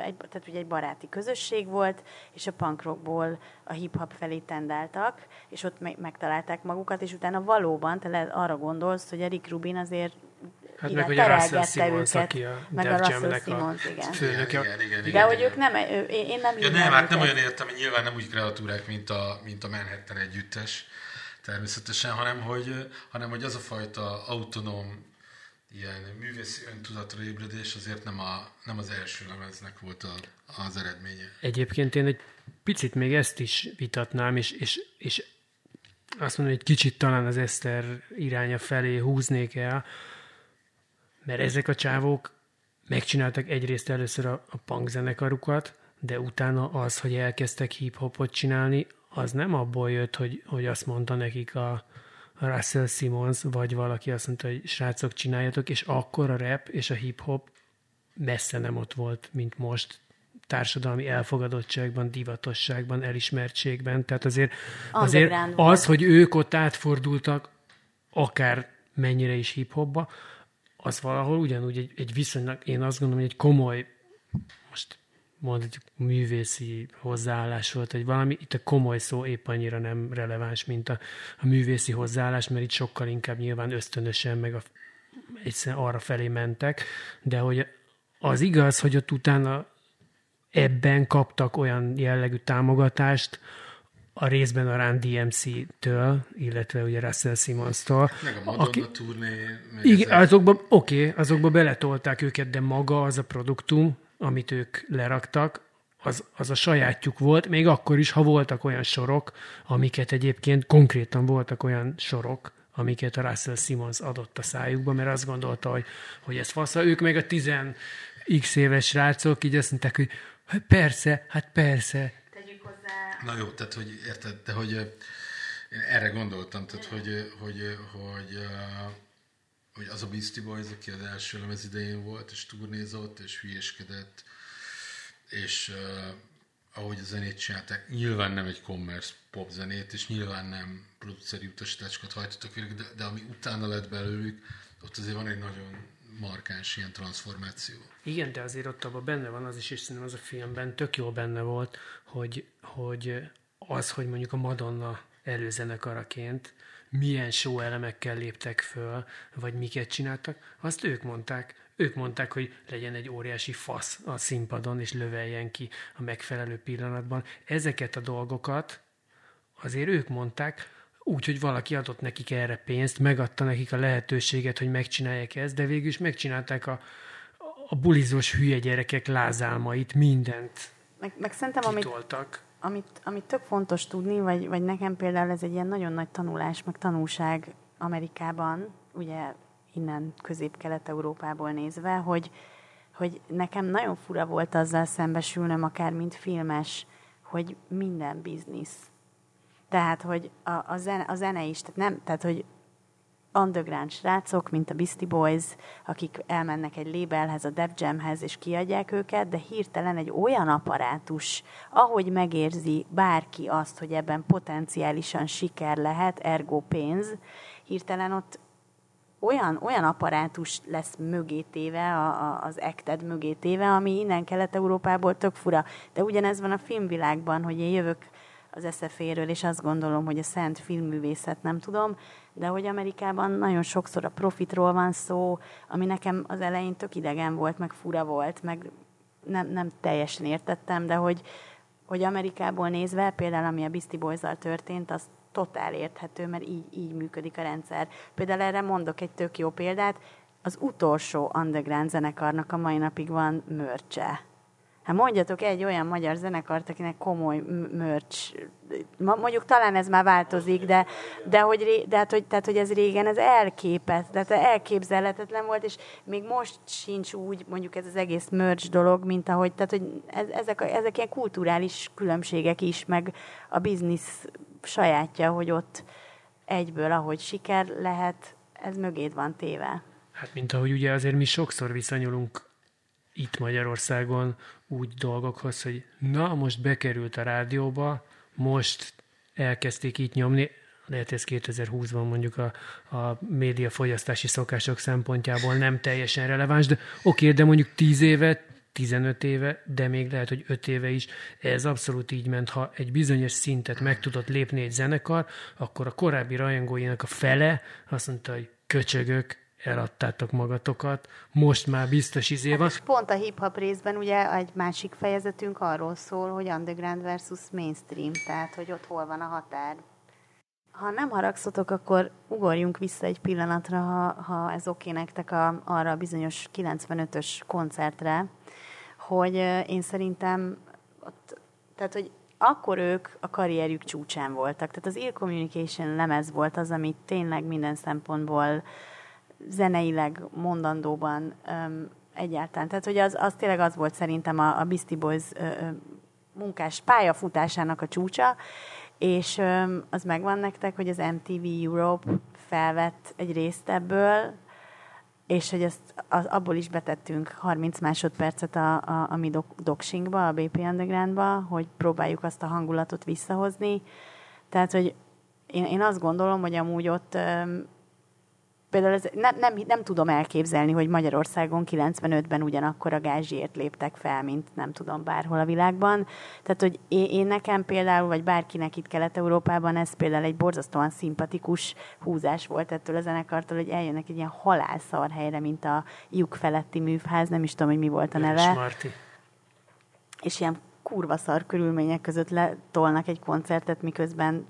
egy, tehát ugye egy baráti közösség volt, és a punk rockból a hip-hop felé tendáltak, és ott me- megtalálták magukat, és utána valóban te le, arra gondolsz, hogy Rick Rubin azért Hát meg ugye Russell Simmons, őket, aki a meg Def a Russell Simmons, igen. főnöke. Igen, igen, igen, De hogy ők nem, én nem ja, nem, hát nem olyan értem, hogy nyilván nem úgy kreatúrák, mint a, mint a Manhattan együttes, természetesen, hanem hogy, hanem hogy az a fajta autonóm ilyen művészi öntudatra ébredés azért nem, a, nem az első lemeznek volt a, az eredménye. Egyébként én egy picit még ezt is vitatnám, és, és, és azt mondom, hogy egy kicsit talán az Eszter iránya felé húznék el, mert ezek a csávók megcsináltak egyrészt először a, a punk zenekarukat, de utána az, hogy elkezdtek hip-hopot csinálni, az nem abból jött, hogy, hogy azt mondta nekik a, Russell Simmons, vagy valaki azt mondta, hogy srácok, csináljatok, és akkor a rap és a hip-hop messze nem ott volt, mint most társadalmi elfogadottságban, divatosságban, elismertségben. Tehát azért, azért az, hogy ők ott átfordultak, akár mennyire is hip-hopba, az valahol ugyanúgy egy, egy viszonylag, én azt gondolom, hogy egy komoly, most mondjuk művészi hozzáállás volt, hogy valami, itt a komoly szó épp annyira nem releváns, mint a, a művészi hozzáállás, mert itt sokkal inkább nyilván ösztönösen, meg a, egyszerűen arra felé mentek, de hogy az igaz, hogy ott utána ebben kaptak olyan jellegű támogatást, a részben a Run DMC-től, illetve ugye Russell Simmons-tól. Meg a Madonna aki, turné. Igen, azokba, oké, okay, azokba beletolták őket, de maga az a produktum, amit ők leraktak, az, az a sajátjuk volt, még akkor is, ha voltak olyan sorok, amiket egyébként konkrétan voltak olyan sorok, amiket a Russell Simmons adott a szájukba, mert azt gondolta, hogy, hogy ez fasz. Ők meg a 10 x éves srácok így azt mondták, hogy hát persze, hát persze. Tegyük hozzá. Na jó, tehát hogy érted, de hogy én erre gondoltam, tehát hogy, hogy, hogy, hogy hogy az a Beastie Boys, aki az első lemez idején volt, és turnézott, és hülyéskedett, és uh, ahogy a zenét csinálták, nyilván nem egy commerce pop zenét, és nyilván nem produceri utasításokat hajtottak végig, de, de ami utána lett belőlük, ott azért van egy nagyon markáns ilyen transformáció. Igen, de azért ott abban benne van az is, és szerintem az a filmben tök jó benne volt, hogy, hogy az, hogy mondjuk a Madonna előzenekaraként milyen show elemekkel léptek föl, vagy miket csináltak, azt ők mondták. Ők mondták, hogy legyen egy óriási fasz a színpadon, és löveljen ki a megfelelő pillanatban. Ezeket a dolgokat azért ők mondták, úgy, hogy valaki adott nekik erre pénzt, megadta nekik a lehetőséget, hogy megcsinálják ezt, de végül is megcsinálták a, a bulizós hülye gyerekek lázálmait, mindent meg, meg szerintem, kitoltak. Amit amit, tök fontos tudni, vagy, vagy nekem például ez egy ilyen nagyon nagy tanulás, meg tanulság Amerikában, ugye innen közép-kelet-európából nézve, hogy, hogy nekem nagyon fura volt azzal szembesülnöm, akár mint filmes, hogy minden biznisz. Tehát, hogy a, a, zene, a zene is, tehát, nem, tehát, hogy underground srácok, mint a Beastie Boys, akik elmennek egy labelhez, a Def Jamhez, és kiadják őket, de hirtelen egy olyan apparátus, ahogy megérzi bárki azt, hogy ebben potenciálisan siker lehet, ergo pénz, hirtelen ott olyan, olyan apparátus lesz mögé téve, a, a, az ekted mögé téve, ami innen Kelet-Európából tök fura. De ugyanez van a filmvilágban, hogy én jövök az SZF-ről, és azt gondolom, hogy a szent filmművészet nem tudom, de hogy Amerikában nagyon sokszor a profitról van szó, ami nekem az elején tök idegen volt, meg fura volt, meg nem, nem teljesen értettem, de hogy, hogy Amerikából nézve, például ami a Beastie boys történt, az totál érthető, mert így, így működik a rendszer. Például erre mondok egy tök jó példát, az utolsó underground zenekarnak a mai napig van mörcse Hát mondjatok egy olyan magyar zenekart, akinek komoly merch, mondjuk talán ez már változik, de, de, hogy, de hát, hogy, tehát, hogy ez régen ez elképet, tehát elképzelhetetlen volt, és még most sincs úgy mondjuk ez az egész merch dolog, mint ahogy, tehát hogy ez, ezek, ezek ilyen kulturális különbségek is, meg a biznisz sajátja, hogy ott egyből, ahogy siker lehet, ez mögéd van téve. Hát mint ahogy ugye azért mi sokszor viszonyulunk itt Magyarországon úgy dolgokhoz, hogy na, most bekerült a rádióba, most elkezdték itt nyomni, lehet ez 2020-ban mondjuk a, a média fogyasztási szokások szempontjából nem teljesen releváns, de oké, de mondjuk 10 éve, 15 éve, de még lehet, hogy 5 éve is, ez abszolút így ment. Ha egy bizonyos szintet meg tudott lépni egy zenekar, akkor a korábbi rajongóinak a fele azt mondta, hogy köcsögök, eladtátok magatokat, most már biztos izé van. Hát pont a hip-hop részben ugye egy másik fejezetünk arról szól, hogy underground versus mainstream, tehát hogy ott hol van a határ. Ha nem haragszotok, akkor ugorjunk vissza egy pillanatra, ha, ha ez oké nektek a, arra a bizonyos 95-ös koncertre, hogy én szerintem, ott, tehát hogy akkor ők a karrierjük csúcsán voltak. Tehát az Ear Communication lemez volt az, amit tényleg minden szempontból zeneileg, mondandóban um, egyáltalán. Tehát, hogy az, az tényleg az volt szerintem a, a Beastie Boys ö, ö, munkás pályafutásának a csúcsa, és ö, az megvan nektek, hogy az MTV Europe felvett egy részt ebből, és hogy ezt az, abból is betettünk 30 másodpercet a, a, a mi doxingba, a BP Undergroundba, hogy próbáljuk azt a hangulatot visszahozni. Tehát, hogy én, én azt gondolom, hogy amúgy ott például ez, nem, nem, nem tudom elképzelni, hogy Magyarországon 95-ben ugyanakkor a gázsiért léptek fel, mint nem tudom bárhol a világban. Tehát, hogy én, én nekem például, vagy bárkinek itt Kelet-Európában ez például egy borzasztóan szimpatikus húzás volt ettől a zenekartól, hogy eljönnek egy ilyen halálszar helyre, mint a lyuk feletti művház, nem is tudom, hogy mi volt a neve. Marti. És ilyen kurva szar körülmények között letolnak egy koncertet, miközben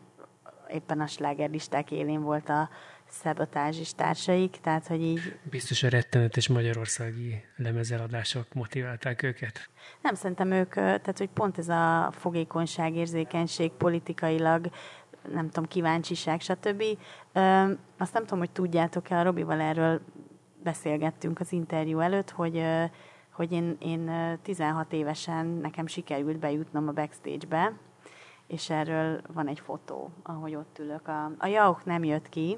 éppen a slágerlisták élén volt a szabotázs és társaik, tehát hogy így... Biztos a rettenetes magyarországi lemezeladások motiválták őket? Nem, szerintem ők, tehát hogy pont ez a fogékonyság, érzékenység politikailag, nem tudom, kíváncsiság, stb. Azt nem tudom, hogy tudjátok-e, a Robival erről beszélgettünk az interjú előtt, hogy hogy én, én 16 évesen nekem sikerült bejutnom a backstage-be, és erről van egy fotó, ahogy ott ülök. A, a Jauch nem jött ki,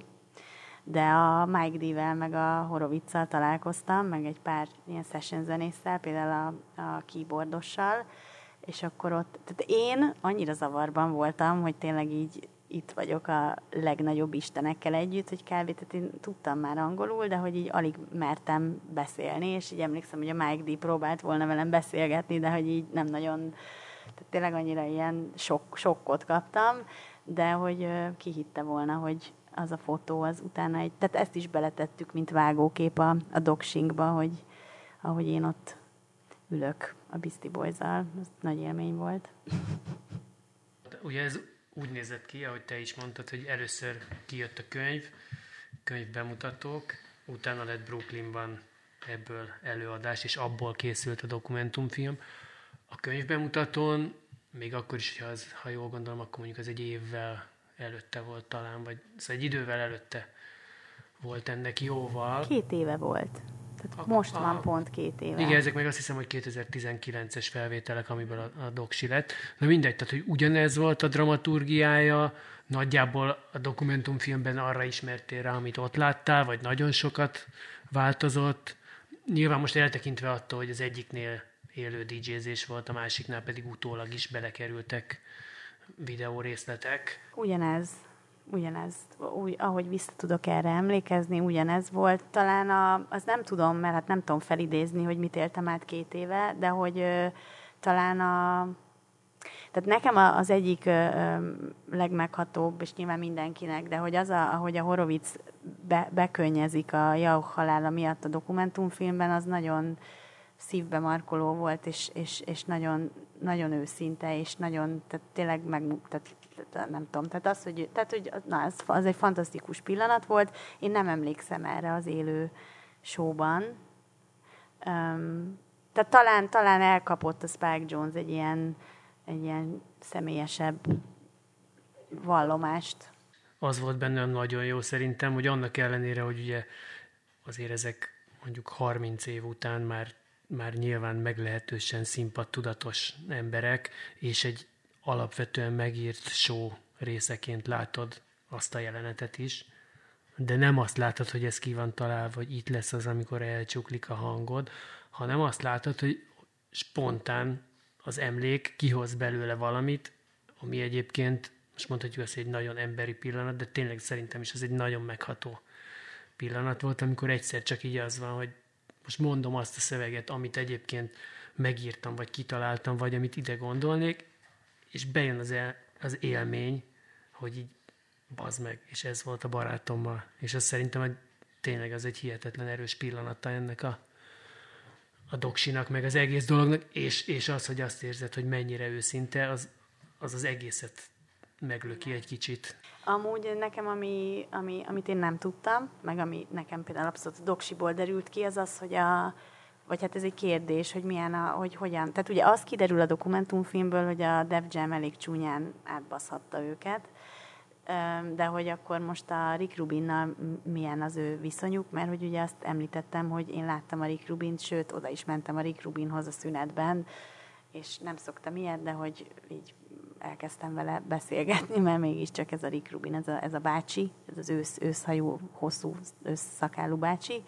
de a Mike D-vel meg a Horovicsal találkoztam, meg egy pár ilyen session zenésszel, például a, a keyboardossal, és akkor ott, tehát én annyira zavarban voltam, hogy tényleg így itt vagyok a legnagyobb istenekkel együtt, hogy kb. Tehát én tudtam már angolul, de hogy így alig mertem beszélni, és így emlékszem, hogy a Mike D próbált volna velem beszélgetni, de hogy így nem nagyon, tehát tényleg annyira ilyen sok, sokkot kaptam, de hogy kihitte volna, hogy az a fotó, az utána egy, tehát ezt is beletettük, mint vágókép a, a doxingba, hogy ahogy én ott ülök a Beastie boys az nagy élmény volt. Ugye ez úgy nézett ki, ahogy te is mondtad, hogy először kijött a könyv, könyv bemutatók, utána lett Brooklynban ebből előadás, és abból készült a dokumentumfilm. A könyv bemutatón, még akkor is, ha, az, ha jól gondolom, akkor mondjuk az egy évvel előtte volt talán, vagy szóval egy idővel előtte volt ennek jóval. Két éve volt. Tehát a, most a, van pont két éve. Igen, ezek meg azt hiszem, hogy 2019-es felvételek, amiből a, a doksi lett. Na mindegy, tehát hogy ugyanez volt a dramaturgiája, nagyjából a dokumentumfilmben arra ismertél rá, amit ott láttál, vagy nagyon sokat változott. Nyilván most eltekintve attól, hogy az egyiknél élő DJ-zés volt, a másiknál pedig utólag is belekerültek videó részletek. Ugyanez, ugyanez, úgy, ahogy vissza tudok erre emlékezni, ugyanez volt. Talán a, az nem tudom, mert hát nem tudom felidézni, hogy mit éltem át két éve, de hogy ö, talán a tehát nekem az egyik ö, legmeghatóbb, és nyilván mindenkinek, de hogy az, a, ahogy a Horovic be, bekönyezik a Jauch halála miatt a dokumentumfilmben, az nagyon szívbe markoló volt, és, és, és nagyon, nagyon őszinte, és nagyon, tehát tényleg meg, tehát, nem tudom, tehát az, hogy, tehát, hogy na, ez, az egy fantasztikus pillanat volt. Én nem emlékszem erre az élő showban. Um, tehát talán, talán elkapott a Spike Jones egy ilyen, egy ilyen személyesebb vallomást. Az volt benne nagyon jó szerintem, hogy annak ellenére, hogy ugye azért ezek mondjuk 30 év után már már nyilván meglehetősen tudatos emberek, és egy alapvetően megírt show részeként látod azt a jelenetet is, de nem azt látod, hogy ez ki van találva, hogy itt lesz az, amikor elcsuklik a hangod, hanem azt látod, hogy spontán az emlék kihoz belőle valamit, ami egyébként, most mondhatjuk azt, egy nagyon emberi pillanat, de tényleg szerintem is az egy nagyon megható pillanat volt, amikor egyszer csak így az van, hogy most mondom azt a szöveget, amit egyébként megírtam, vagy kitaláltam, vagy amit ide gondolnék, és bejön az, el, az élmény, hogy így bazd meg, és ez volt a barátommal. És az szerintem hogy tényleg az egy hihetetlen erős pillanata ennek a, a doksinak, meg az egész dolognak, és, és az, hogy azt érzed, hogy mennyire őszinte, az az, az egészet meglöki egy kicsit. Amúgy nekem, ami, ami, amit én nem tudtam, meg ami nekem például abszolút doksiból derült ki, az az, hogy a, vagy hát ez egy kérdés, hogy milyen, a, hogy hogyan. Tehát ugye az kiderül a dokumentumfilmből, hogy a Def Jam elég csúnyán átbaszhatta őket, de hogy akkor most a Rick Rubinnal milyen az ő viszonyuk, mert hogy ugye azt említettem, hogy én láttam a Rick Rubint, sőt, oda is mentem a Rick Rubinhoz a szünetben, és nem szoktam ilyet, de hogy így elkezdtem vele beszélgetni, mert mégiscsak ez a Rick Rubin, ez a, ez a bácsi, ez az ősz, őszhajú, hosszú őszszakálú bácsi,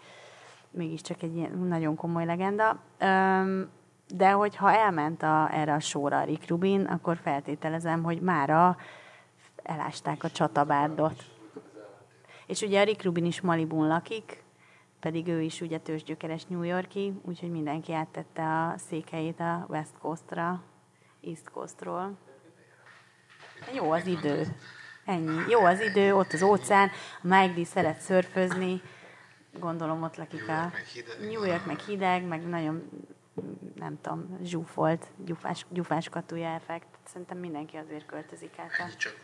mégiscsak egy ilyen nagyon komoly legenda. De hogyha elment a, erre a sorra a Rick Rubin, akkor feltételezem, hogy mára elásták a csatabárdot. És ugye a Rick Rubin is Malibun lakik, pedig ő is ugye tőzsgyökeres New Yorki, úgyhogy mindenki áttette a székhelyét a West Coastra, East Coastról. Jó az idő. Ennyi. Jó az idő, ott az óceán. A Mike D szeret szörfözni. Gondolom ott lakik a New York, meg hideg, meg nagyon nem tudom, zsúfolt, gyufás, gyufás katuja effekt. Szerintem mindenki azért költözik át. Csak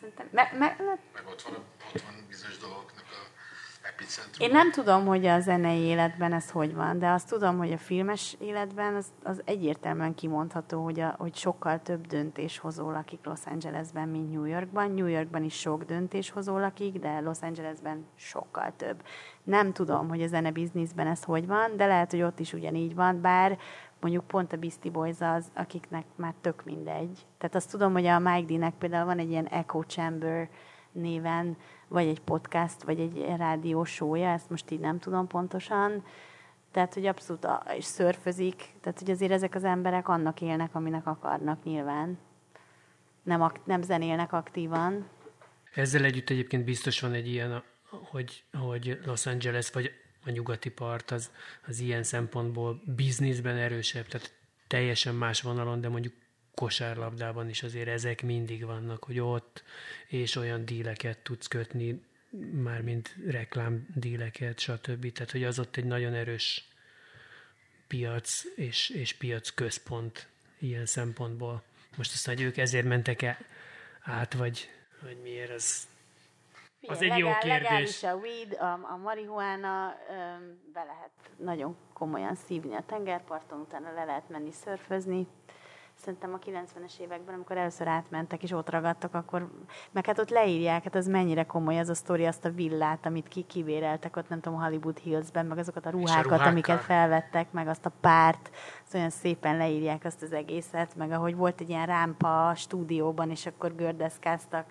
Szerintem, me, me, meg ott van, ott van bizonyos dolgoknak a epicentrum. Én nem tudom, hogy a zenei életben ez hogy van, de azt tudom, hogy a filmes életben az, az egyértelműen kimondható, hogy, a, hogy sokkal több döntéshozó lakik Los Angelesben, mint New Yorkban. New Yorkban is sok döntéshozó lakik, de Los Angelesben sokkal több. Nem tudom, hogy a zene bizniszben ez hogy van, de lehet, hogy ott is ugyanígy van, bár mondjuk pont a Beastie Boys az, akiknek már tök mindegy. Tehát azt tudom, hogy a Mike D-nek például van egy ilyen Echo Chamber néven, vagy egy podcast, vagy egy rádió show ezt most így nem tudom pontosan. Tehát, hogy abszolút a, és szörfözik, tehát, hogy azért ezek az emberek annak élnek, aminek akarnak nyilván. Nem, ak- nem zenélnek aktívan. Ezzel együtt egyébként biztos van egy ilyen, hogy, hogy Los Angeles, vagy a nyugati part az, az ilyen szempontból bizniszben erősebb, tehát teljesen más vonalon, de mondjuk kosárlabdában is azért ezek mindig vannak, hogy ott, és olyan díleket tudsz kötni, mármint reklám díleket, stb. Tehát, hogy az ott egy nagyon erős piac és, és piac központ ilyen szempontból. Most azt hogy ők ezért mentek -e át, vagy, vagy miért, az az egy jó kérdés. Legális a weed, a, a marihuána, be lehet nagyon komolyan szívni a tengerparton, utána le lehet menni szörfözni. Szerintem a 90-es években, amikor először átmentek és ott ragadtak, akkor, meg hát ott leírják, hát az mennyire komoly az a sztori, azt a villát, amit ki kivéreltek ott, nem tudom, Hollywood Hillsben, meg azokat a ruhákat, a amiket felvettek, meg azt a párt, az olyan szépen leírják azt az egészet, meg ahogy volt egy ilyen rámpa a stúdióban, és akkor gördeszkáztak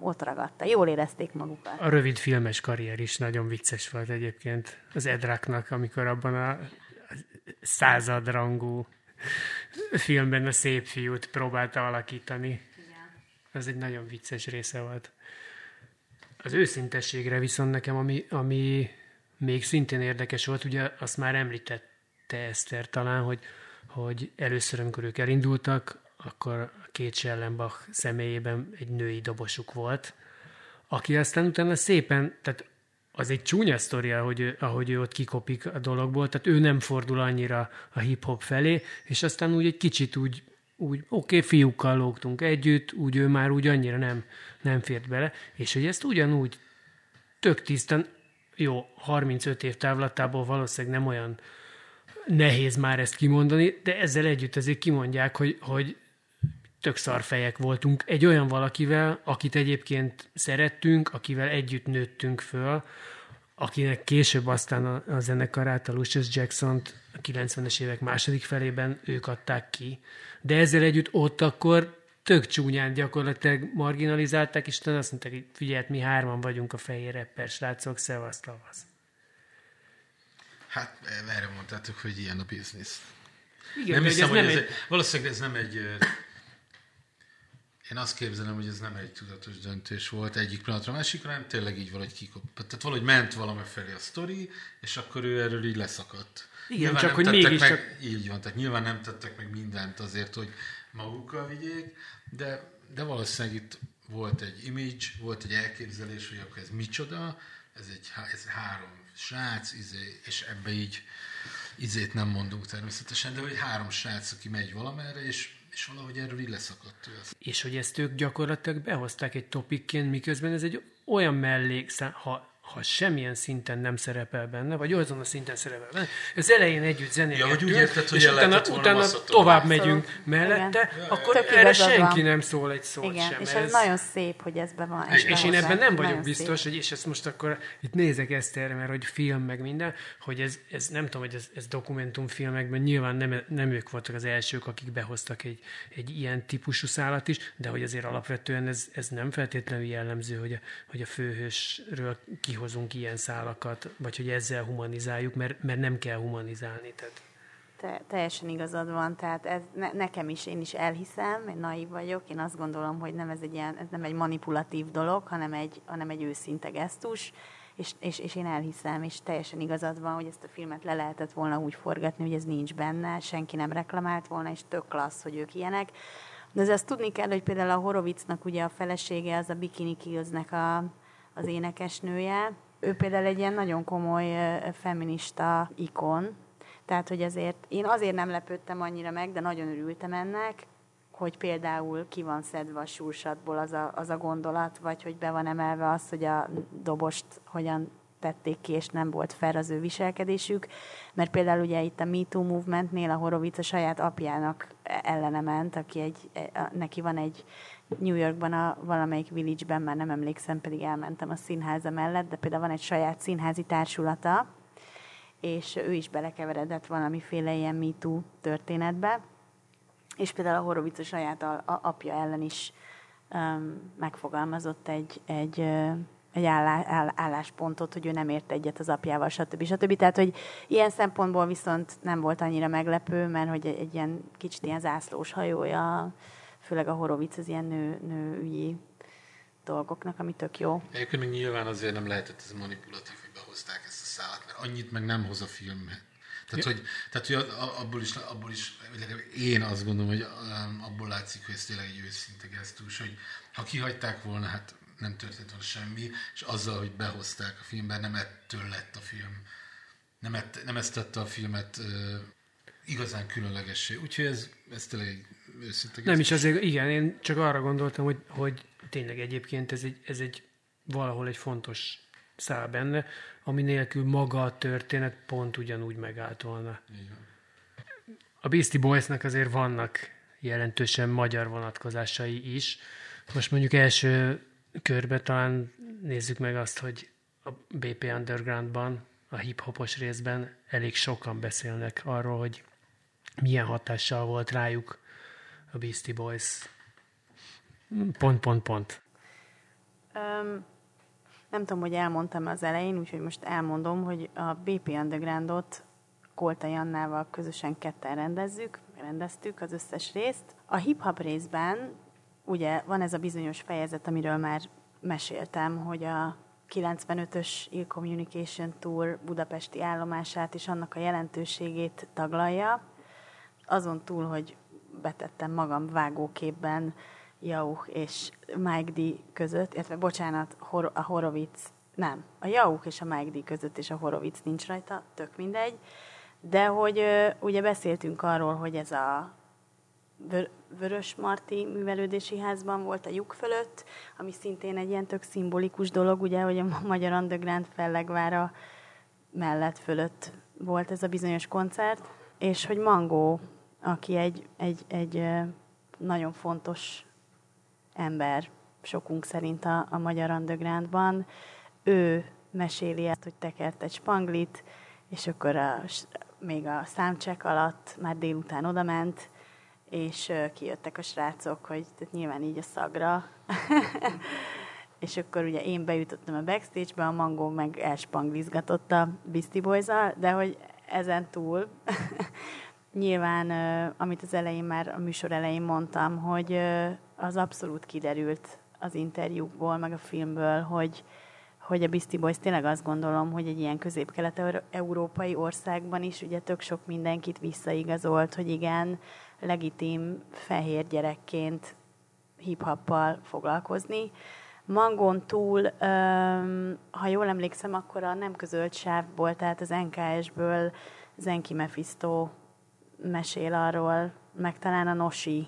ott ragadta. Jól érezték magukat. A rövid filmes karrier is nagyon vicces volt egyébként az Edraknak, amikor abban a századrangú filmben a szép fiút próbálta alakítani. Igen. Ez egy nagyon vicces része volt. Az őszintességre viszont nekem, ami, ami még szintén érdekes volt, ugye azt már említette Eszter talán, hogy, hogy először, amikor ők elindultak, akkor két Schellenbach személyében egy női dobosuk volt, aki aztán utána szépen, tehát az egy csúnya sztoria, ahogy ő, ahogy ő ott kikopik a dologból, tehát ő nem fordul annyira a hip-hop felé, és aztán úgy egy kicsit úgy, úgy oké, okay, fiúkkal lógtunk együtt, úgy ő már úgy annyira nem, nem fért bele, és hogy ezt ugyanúgy tök tisztán, jó, 35 év távlatából valószínűleg nem olyan nehéz már ezt kimondani, de ezzel együtt azért kimondják, hogy, hogy tök szarfejek voltunk egy olyan valakivel, akit egyébként szerettünk, akivel együtt nőttünk föl, akinek később aztán a, a zenekarát, a Lucius jackson a 90-es évek második felében ők adták ki. De ezzel együtt ott akkor tök csúnyán gyakorlatilag marginalizálták, és azt mondták, hogy figyelj, mi hárman vagyunk a fehér rapper srácok, szevasz, tavasz. Hát erre mondtátok, hogy ilyen a biznisz. Igen, nem hiszem, ez hogy nem ez egy... valószínűleg ez nem egy én azt képzelem, hogy ez nem egy tudatos döntés volt egyik pillanatra a másikra, hanem tényleg így valahogy kikop. Tehát valahogy ment valami felé a sztori, és akkor ő erről így leszakadt. Igen, nyilván csak hogy mégis meg, csak... Így van, tehát nyilván nem tettek meg mindent azért, hogy magukkal vigyék, de, de valószínűleg itt volt egy image, volt egy elképzelés, hogy akkor ez micsoda, ez egy ez három srác, izé, és ebbe így izét nem mondunk természetesen, de hogy három srác, aki megy valamerre, és és valahogy erről így leszakadt ő. És hogy ezt ők gyakorlatilag behozták egy topikként, miközben ez egy olyan mellékszám, ha ha semmilyen szinten nem szerepel benne, vagy azon a szinten szerepel benne, az elején együtt zenélgetünk, ja, úgy érted, hogy és utána, utána tovább megyünk Abszolút. mellette, Igen. akkor Tök erre senki van. nem szól egy szót Igen, sem. és ez, ez nagyon szép, hogy ez be van. És, és én ebben nem vagyok biztos, szép. hogy, és ezt most akkor itt nézek ezt erre, mert hogy film meg minden, hogy ez, ez nem tudom, hogy ez, ez dokumentumfilmekben nyilván nem, nem ők voltak az elsők, akik behoztak egy, egy ilyen típusú szállat is, de hogy azért alapvetően ez, ez nem feltétlenül jellemző, hogy a, hogy a főhősről ki kihozunk ilyen szálakat, vagy hogy ezzel humanizáljuk, mert, mert nem kell humanizálni. Tehát. Te, teljesen igazad van, tehát ez ne, nekem is, én is elhiszem, én naív vagyok, én azt gondolom, hogy nem ez, egy ilyen, ez nem egy manipulatív dolog, hanem egy, hanem egy őszinte gesztus, és, és, és én elhiszem, és teljesen igazad van, hogy ezt a filmet le lehetett volna úgy forgatni, hogy ez nincs benne, senki nem reklamált volna, és tök klassz, hogy ők ilyenek. De azért azt tudni kell, hogy például a Horovicnak ugye a felesége az a Bikini Killsnek a, az énekesnője. Ő például egy ilyen nagyon komoly feminista ikon, tehát, hogy azért én azért nem lepődtem annyira meg, de nagyon örültem ennek, hogy például ki van szedve a súrsatból az a, az a gondolat, vagy hogy be van emelve az, hogy a dobost hogyan tették ki, és nem volt fel az ő viselkedésük, mert például ugye itt a MeToo movementnél a Horovic a saját apjának ellene ment, aki egy, e, neki van egy New Yorkban a valamelyik village-ben, már nem emlékszem, pedig elmentem a színháza mellett, de például van egy saját színházi társulata, és ő is belekeveredett valamiféle ilyen MeToo történetbe, és például a Horovic a saját a, a apja ellen is um, megfogalmazott egy, egy, egy állá, áll, álláspontot, hogy ő nem ért egyet az apjával, stb. stb. Tehát, hogy ilyen szempontból viszont nem volt annyira meglepő, mert hogy egy, egy ilyen kicsit ilyen zászlós hajója főleg a Horovic az ilyen nő, nőügyi dolgoknak, ami tök jó. Egyébként még nyilván azért nem lehetett ez manipulatív, hogy behozták ezt a szállat, mert annyit meg nem hoz a film. Tehát, ja. hogy, tehát, hogy abból is, abból is, én azt gondolom, hogy um, abból látszik, hogy ez tényleg egy őszinte gesztus, hogy ha kihagyták volna, hát nem történt volna semmi, és azzal, hogy behozták a filmbe, nem ettől lett a film, nem, ett, nem ezt tette a filmet uh, igazán különlegessé. Úgyhogy ez, ez tényleg egy őszinte. Nem is azért, igen, én csak arra gondoltam, hogy, hogy tényleg egyébként ez egy, ez egy valahol egy fontos szál benne, ami nélkül maga a történet pont ugyanúgy megállt volna. Igen. A Beastie Boysnak azért vannak jelentősen magyar vonatkozásai is. Most mondjuk első körbe talán nézzük meg azt, hogy a BP Undergroundban, a hip-hopos részben elég sokan beszélnek arról, hogy milyen hatással volt rájuk a Beastie Boys. Pont, pont, pont. Um, nem tudom, hogy elmondtam az elején, úgyhogy most elmondom, hogy a BP Undergroundot Kolta Jannával közösen ketten rendezzük, rendeztük az összes részt. A hip-hop részben ugye van ez a bizonyos fejezet, amiről már meséltem, hogy a 95-ös Ill Communication Tour budapesti állomását és annak a jelentőségét taglalja. Azon túl, hogy betettem magam vágóképben Jauch és Mike D között, illetve bocsánat, Hor- a Horovic, nem, a Jauch és a Mike D között és a Horovic nincs rajta, tök mindegy, de hogy ugye beszéltünk arról, hogy ez a Vör- Vörös Marti művelődési házban volt a lyuk fölött, ami szintén egy ilyen tök szimbolikus dolog, ugye, hogy a Magyar Underground fellegvára mellett fölött volt ez a bizonyos koncert, és hogy Mangó aki egy, egy, egy nagyon fontos ember sokunk szerint a, a magyar undergroundban. Ő meséli ezt, hogy tekert egy spanglit, és akkor a, még a számcsek alatt már délután odament, és kijöttek a srácok, hogy tehát nyilván így a szagra. és akkor ugye én bejutottam a backstage-be, a mangó meg elspanglizgatott a Beastie boys de hogy ezen túl Nyilván, amit az elején már, a műsor elején mondtam, hogy az abszolút kiderült az interjúkból, meg a filmből, hogy, hogy a Beastie Boys tényleg azt gondolom, hogy egy ilyen közép-kelet-európai országban is ugye tök sok mindenkit visszaigazolt, hogy igen, legitim fehér gyerekként hip-hoppal foglalkozni. Mangon túl, ha jól emlékszem, akkor a nem közölt sávból, tehát az NKS-ből Zenki Mephisto mesél arról, meg talán a Nosi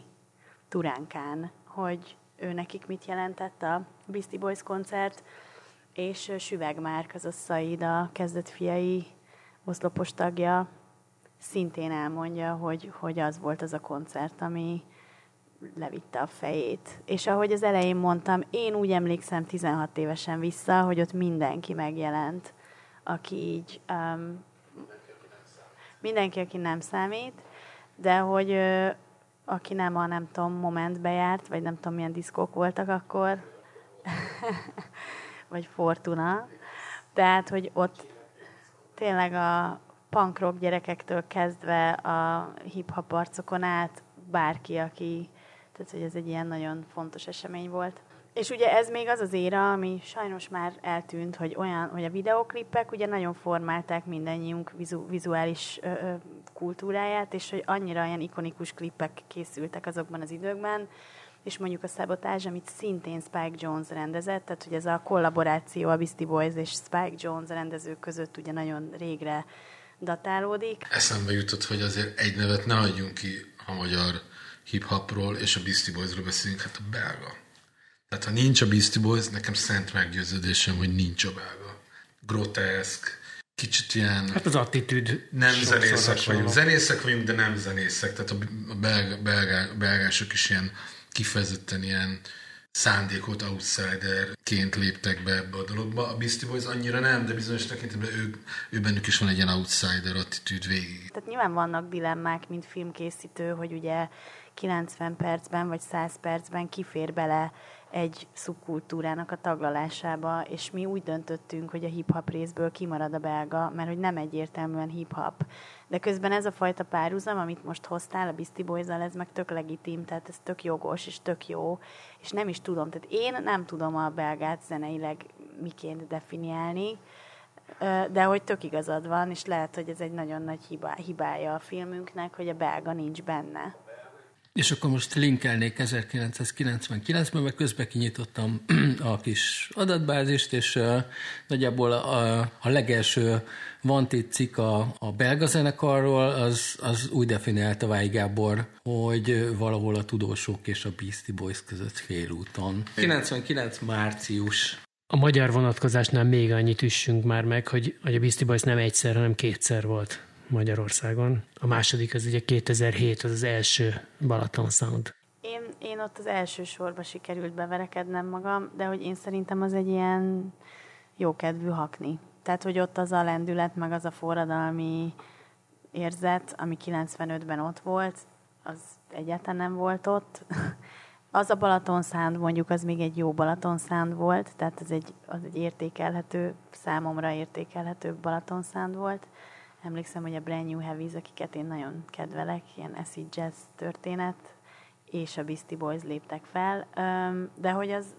Turánkán, hogy ő nekik mit jelentett a Beastie Boys koncert, és Süveg Márk, az a Szaid, a kezdet fiai oszlopos tagja, szintén elmondja, hogy, hogy az volt az a koncert, ami levitte a fejét. És ahogy az elején mondtam, én úgy emlékszem 16 évesen vissza, hogy ott mindenki megjelent, aki így... Um, mindenki, aki nem számít, de hogy aki nem a, nem tudom, momentbe járt, vagy nem tudom, milyen diszkók voltak akkor, vagy Fortuna. Tehát, hogy ott tényleg a punk gyerekektől kezdve a hip-hop arcokon át bárki, aki, tehát hogy ez egy ilyen nagyon fontos esemény volt. És ugye ez még az az éra, ami sajnos már eltűnt, hogy olyan, hogy a videoklippek ugye nagyon formálták mindannyiunk vizu, vizuális ö, kultúráját, és hogy annyira ilyen ikonikus klippek készültek azokban az időkben, és mondjuk a Sabotage, amit szintén Spike Jones rendezett, tehát hogy ez a kollaboráció a Beastie Boys és Spike Jones rendezők között ugye nagyon régre datálódik. Eszembe jutott, hogy azért egy nevet ne adjunk ki a magyar hip-hopról és a Beastie Boysról beszélünk, hát a belga. Tehát ha nincs a Beastie Boys, nekem szent meggyőződésem, hogy nincs a belga. Groteszk, kicsit ilyen... Hát az attitűd. Nem zenészek vagyunk. Zenészek vagyunk, de nem zenészek. Tehát a belga, belga, belgások is ilyen kifejezetten ilyen szándékot outsiderként léptek be ebbe a dologba. A Beastie Boys annyira nem, de bizonyos tekintetben ő, ő bennük is van egy ilyen outsider attitűd végig. Tehát nyilván vannak dilemmák, mint filmkészítő, hogy ugye 90 percben vagy 100 percben kifér bele egy szubkultúrának a taglalásába, és mi úgy döntöttünk, hogy a hip-hop részből kimarad a belga, mert hogy nem egyértelműen hip-hop. De közben ez a fajta párhuzam, amit most hoztál a Beastie boys ez meg tök legitim, tehát ez tök jogos, és tök jó, és nem is tudom, tehát én nem tudom a belgát zeneileg miként definiálni, de hogy tök igazad van, és lehet, hogy ez egy nagyon nagy hibája a filmünknek, hogy a belga nincs benne. És akkor most linkelnék 1999-ben, mert közben kinyitottam a kis adatbázist, és nagyjából a, a legelső Vantit cikk a, a belga zenekarról, az, az úgy definiálta Váj Gábor, hogy valahol a tudósok és a Beastie Boys között félúton. 99 március. A magyar vonatkozásnál még annyit üssünk már meg, hogy, hogy a Beastie Boys nem egyszer, hanem kétszer volt Magyarországon. A második az ugye 2007, az az első Balaton Sound. Én, én ott az első sorba sikerült beverekednem magam, de hogy én szerintem az egy ilyen jókedvű hakni. Tehát, hogy ott az a lendület, meg az a forradalmi érzet, ami 95-ben ott volt, az egyáltalán nem volt ott. Az a Balaton Sound mondjuk, az még egy jó Balaton Sound volt, tehát ez egy, az egy értékelhető, számomra értékelhető Balaton Sound volt. Emlékszem, hogy a Brand New Heavies, akiket én nagyon kedvelek, ilyen acid jazz történet, és a Beastie Boys léptek fel, de hogy az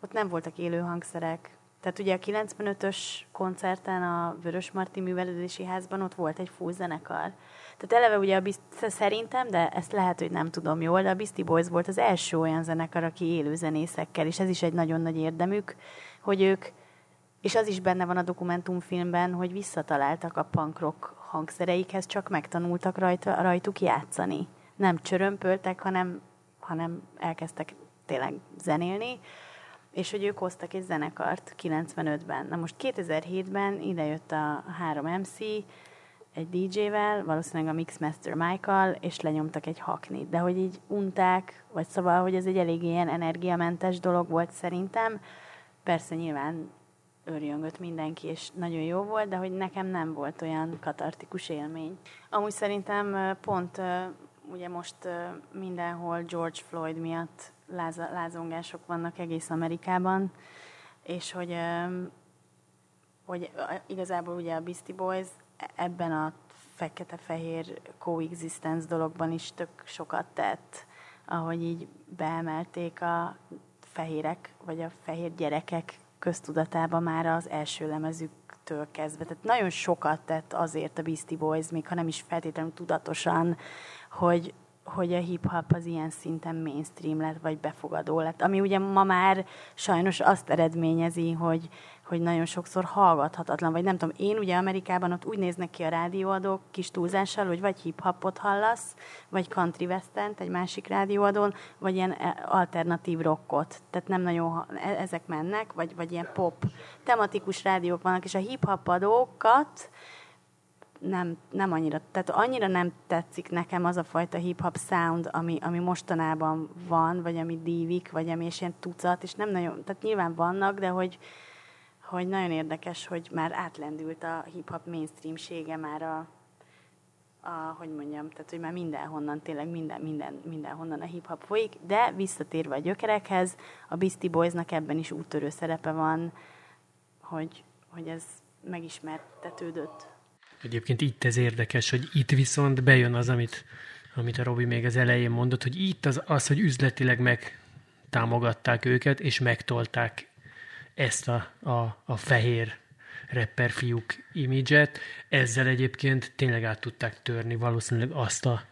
ott nem voltak élő hangszerek. Tehát ugye a 95-ös koncerten a Vörös Marti Művelődési Házban ott volt egy full zenekar. Tehát eleve ugye a Beast, szerintem, de ezt lehet, hogy nem tudom jól, de a Beastie Boys volt az első olyan zenekar, aki élő zenészekkel, és ez is egy nagyon nagy érdemük, hogy ők és az is benne van a dokumentumfilmben, hogy visszataláltak a punk rock hangszereikhez, csak megtanultak rajta, rajtuk játszani. Nem csörömpöltek, hanem, hanem elkezdtek tényleg zenélni, és hogy ők hoztak egy zenekart 95-ben. Na most 2007-ben idejött a három MC, egy DJ-vel, valószínűleg a Mixmaster Michael, és lenyomtak egy haknit. De hogy így unták, vagy szóval, hogy ez egy elég ilyen energiamentes dolog volt szerintem. Persze nyilván örjöngött mindenki, és nagyon jó volt, de hogy nekem nem volt olyan katartikus élmény. Amúgy szerintem pont ugye most mindenhol George Floyd miatt láz- lázongások vannak egész Amerikában, és hogy, hogy igazából ugye a Beastie Boys ebben a fekete-fehér coexistence dologban is tök sokat tett, ahogy így beemelték a fehérek, vagy a fehér gyerekek köztudatába már az első lemezüktől kezdve. Tehát nagyon sokat tett azért a Beastie Boys, még ha nem is feltétlenül tudatosan, hogy, hogy a hip-hop az ilyen szinten mainstream lett, vagy befogadó lett. Ami ugye ma már sajnos azt eredményezi, hogy, hogy nagyon sokszor hallgathatatlan, vagy nem tudom, én ugye Amerikában ott úgy néznek ki a rádióadók kis túlzással, hogy vagy hip-hopot hallasz, vagy country western egy másik rádióadón, vagy ilyen e, alternatív rockot. Tehát nem nagyon, e, ezek mennek, vagy, vagy ilyen pop tematikus rádiók vannak, és a hip-hop adókat nem, nem annyira, tehát annyira nem tetszik nekem az a fajta hip-hop sound, ami, ami mostanában van, vagy ami dívik, vagy ami és ilyen tucat, és nem nagyon, tehát nyilván vannak, de hogy, hogy nagyon érdekes, hogy már átlendült a hip-hop mainstreamsége már a, a, hogy mondjam, tehát hogy már mindenhonnan, tényleg minden, minden, mindenhonnan a hip-hop folyik, de visszatérve a gyökerekhez, a Beastie Boysnak ebben is úttörő szerepe van, hogy, hogy ez megismertetődött. Egyébként itt ez érdekes, hogy itt viszont bejön az, amit, amit a Robi még az elején mondott, hogy itt az, az hogy üzletileg meg támogatták őket, és megtolták ezt a, a, a fehér rapper fiúk imidzset. Ezzel egyébként tényleg át tudták törni valószínűleg azt a,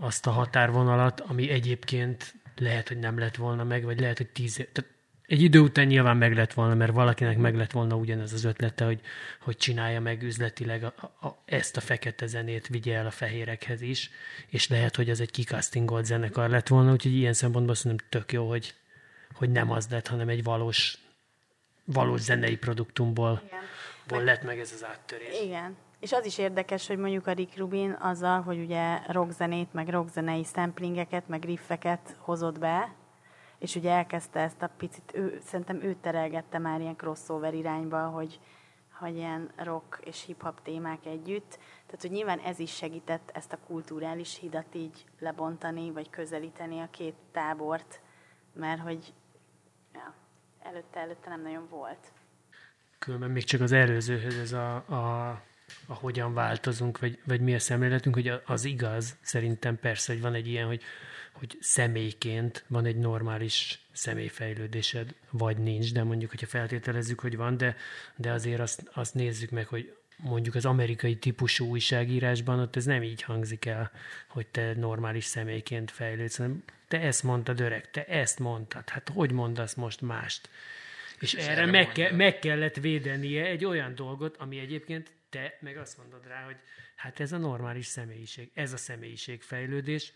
azt a határvonalat, ami egyébként lehet, hogy nem lett volna meg, vagy lehet, hogy tíz tehát egy idő után nyilván meg lett volna, mert valakinek meg lett volna ugyanez az ötlete, hogy, hogy csinálja meg üzletileg a, a, ezt a fekete zenét, vigye el a fehérekhez is, és lehet, hogy ez egy kikasztingolt zenekar lett volna, úgyhogy ilyen szempontból szerintem tök jó, hogy, hogy nem az lett, hanem egy valós, valós zenei produktumból Igen. lett meg ez az áttörés. Igen. És az is érdekes, hogy mondjuk a Rick Rubin azzal, hogy ugye rockzenét, meg rockzenei samplingeket, meg riffeket hozott be, és ugye elkezdte ezt a picit, ő, szerintem ő terelgette már ilyen crossover irányba, hogy, hogy ilyen rock és hip-hop témák együtt. Tehát, hogy nyilván ez is segített ezt a kulturális hidat így lebontani, vagy közelíteni a két tábort, mert hogy előtte, előtte nem nagyon volt. Különben még csak az előzőhöz ez a, a, a hogyan változunk, vagy, vagy mi a szemléletünk, hogy az igaz, szerintem persze, hogy van egy ilyen, hogy hogy személyként van egy normális személyfejlődésed, vagy nincs, de mondjuk, hogyha feltételezzük, hogy van, de, de azért azt, azt nézzük meg, hogy mondjuk az amerikai típusú újságírásban ott ez nem így hangzik el, hogy te normális személyként fejlődsz, hanem te ezt mondtad öreg, te ezt mondtad, hát hogy mondasz most mást? És, és erre meg, ke- meg kellett védenie egy olyan dolgot, ami egyébként te meg azt mondod rá, hogy hát ez a normális személyiség, ez a személyiségfejlődés.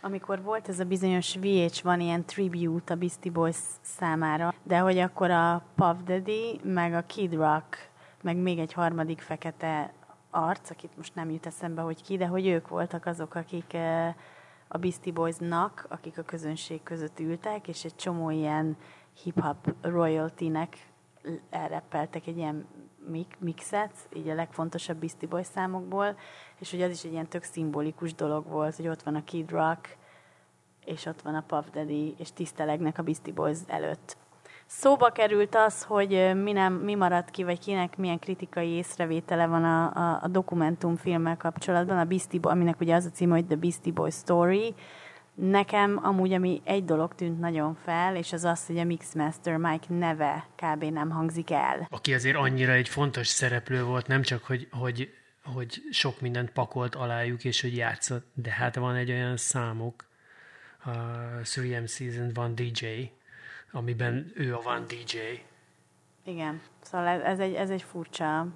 Amikor volt ez a bizonyos VH, van ilyen tribute a Beastie Boys számára, de hogy akkor a Puff Daddy, meg a Kid Rock, meg még egy harmadik fekete arc, akit most nem jut eszembe, hogy ki, de hogy ők voltak azok, akik eh, a Beastie Boysnak, akik a közönség között ültek, és egy csomó ilyen hip-hop royalty-nek elreppeltek egy ilyen mixet, így a legfontosabb Beastie Boys számokból, és hogy az is egy ilyen tök szimbolikus dolog volt, hogy ott van a Kid Rock, és ott van a Puff Daddy, és tisztelegnek a Beastie Boys előtt. Szóba került az, hogy mi, nem, mi maradt ki, vagy kinek milyen kritikai észrevétele van a, a, a dokumentumfilmmel kapcsolatban, a Beastie Boy, aminek ugye az a cím, hogy The Beastie Boy Story, Nekem amúgy, ami egy dolog tűnt nagyon fel, és az az, hogy a Mixmaster Mike neve kb. nem hangzik el. Aki azért annyira egy fontos szereplő volt, nem csak, hogy, hogy, hogy sok mindent pakolt alájuk, és hogy játszott, de hát van egy olyan számuk, a 3M Season van DJ, amiben ő a van DJ. Igen, szóval ez egy, ez egy furcsa,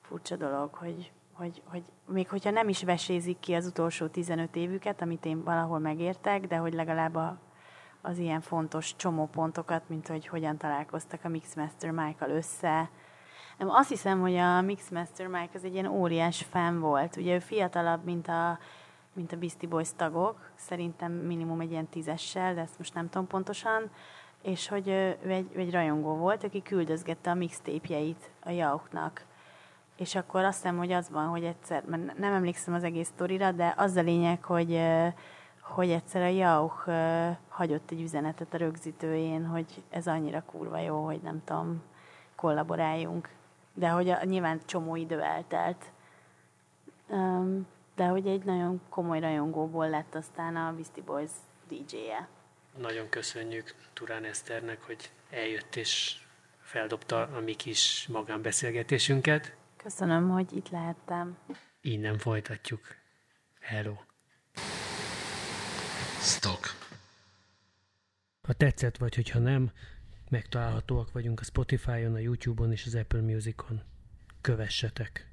furcsa dolog, hogy, hogy, hogy még hogyha nem is vesézik ki az utolsó 15 évüket, amit én valahol megértek, de hogy legalább a, az ilyen fontos csomópontokat, mint hogy hogyan találkoztak a Mixmaster Michael össze. Nem, azt hiszem, hogy a Mixmaster Mike az egy ilyen óriás fan volt. Ugye ő fiatalabb, mint a, mint a Beastie Boys tagok, szerintem minimum egy ilyen tízessel, de ezt most nem tudom pontosan, és hogy ő egy, egy rajongó volt, aki küldözgette a mixtépjeit a Jauchnak és akkor azt hiszem, hogy az van, hogy egyszer, mert nem emlékszem az egész sztorira, de az a lényeg, hogy, hogy egyszer a Jauch hagyott egy üzenetet a rögzítőjén, hogy ez annyira kurva jó, hogy nem tudom, kollaboráljunk. De hogy a, nyilván csomó idő eltelt. De hogy egy nagyon komoly rajongóból lett aztán a Beastie Boys DJ-je. Nagyon köszönjük Turán Eszternek, hogy eljött és feldobta a mi kis magánbeszélgetésünket. Köszönöm, hogy itt lehettem. Innen folytatjuk. Hello. Stock. Ha tetszett, vagy hogyha nem, megtalálhatóak vagyunk a Spotify-on, a YouTube-on és az Apple Music-on. Kövessetek!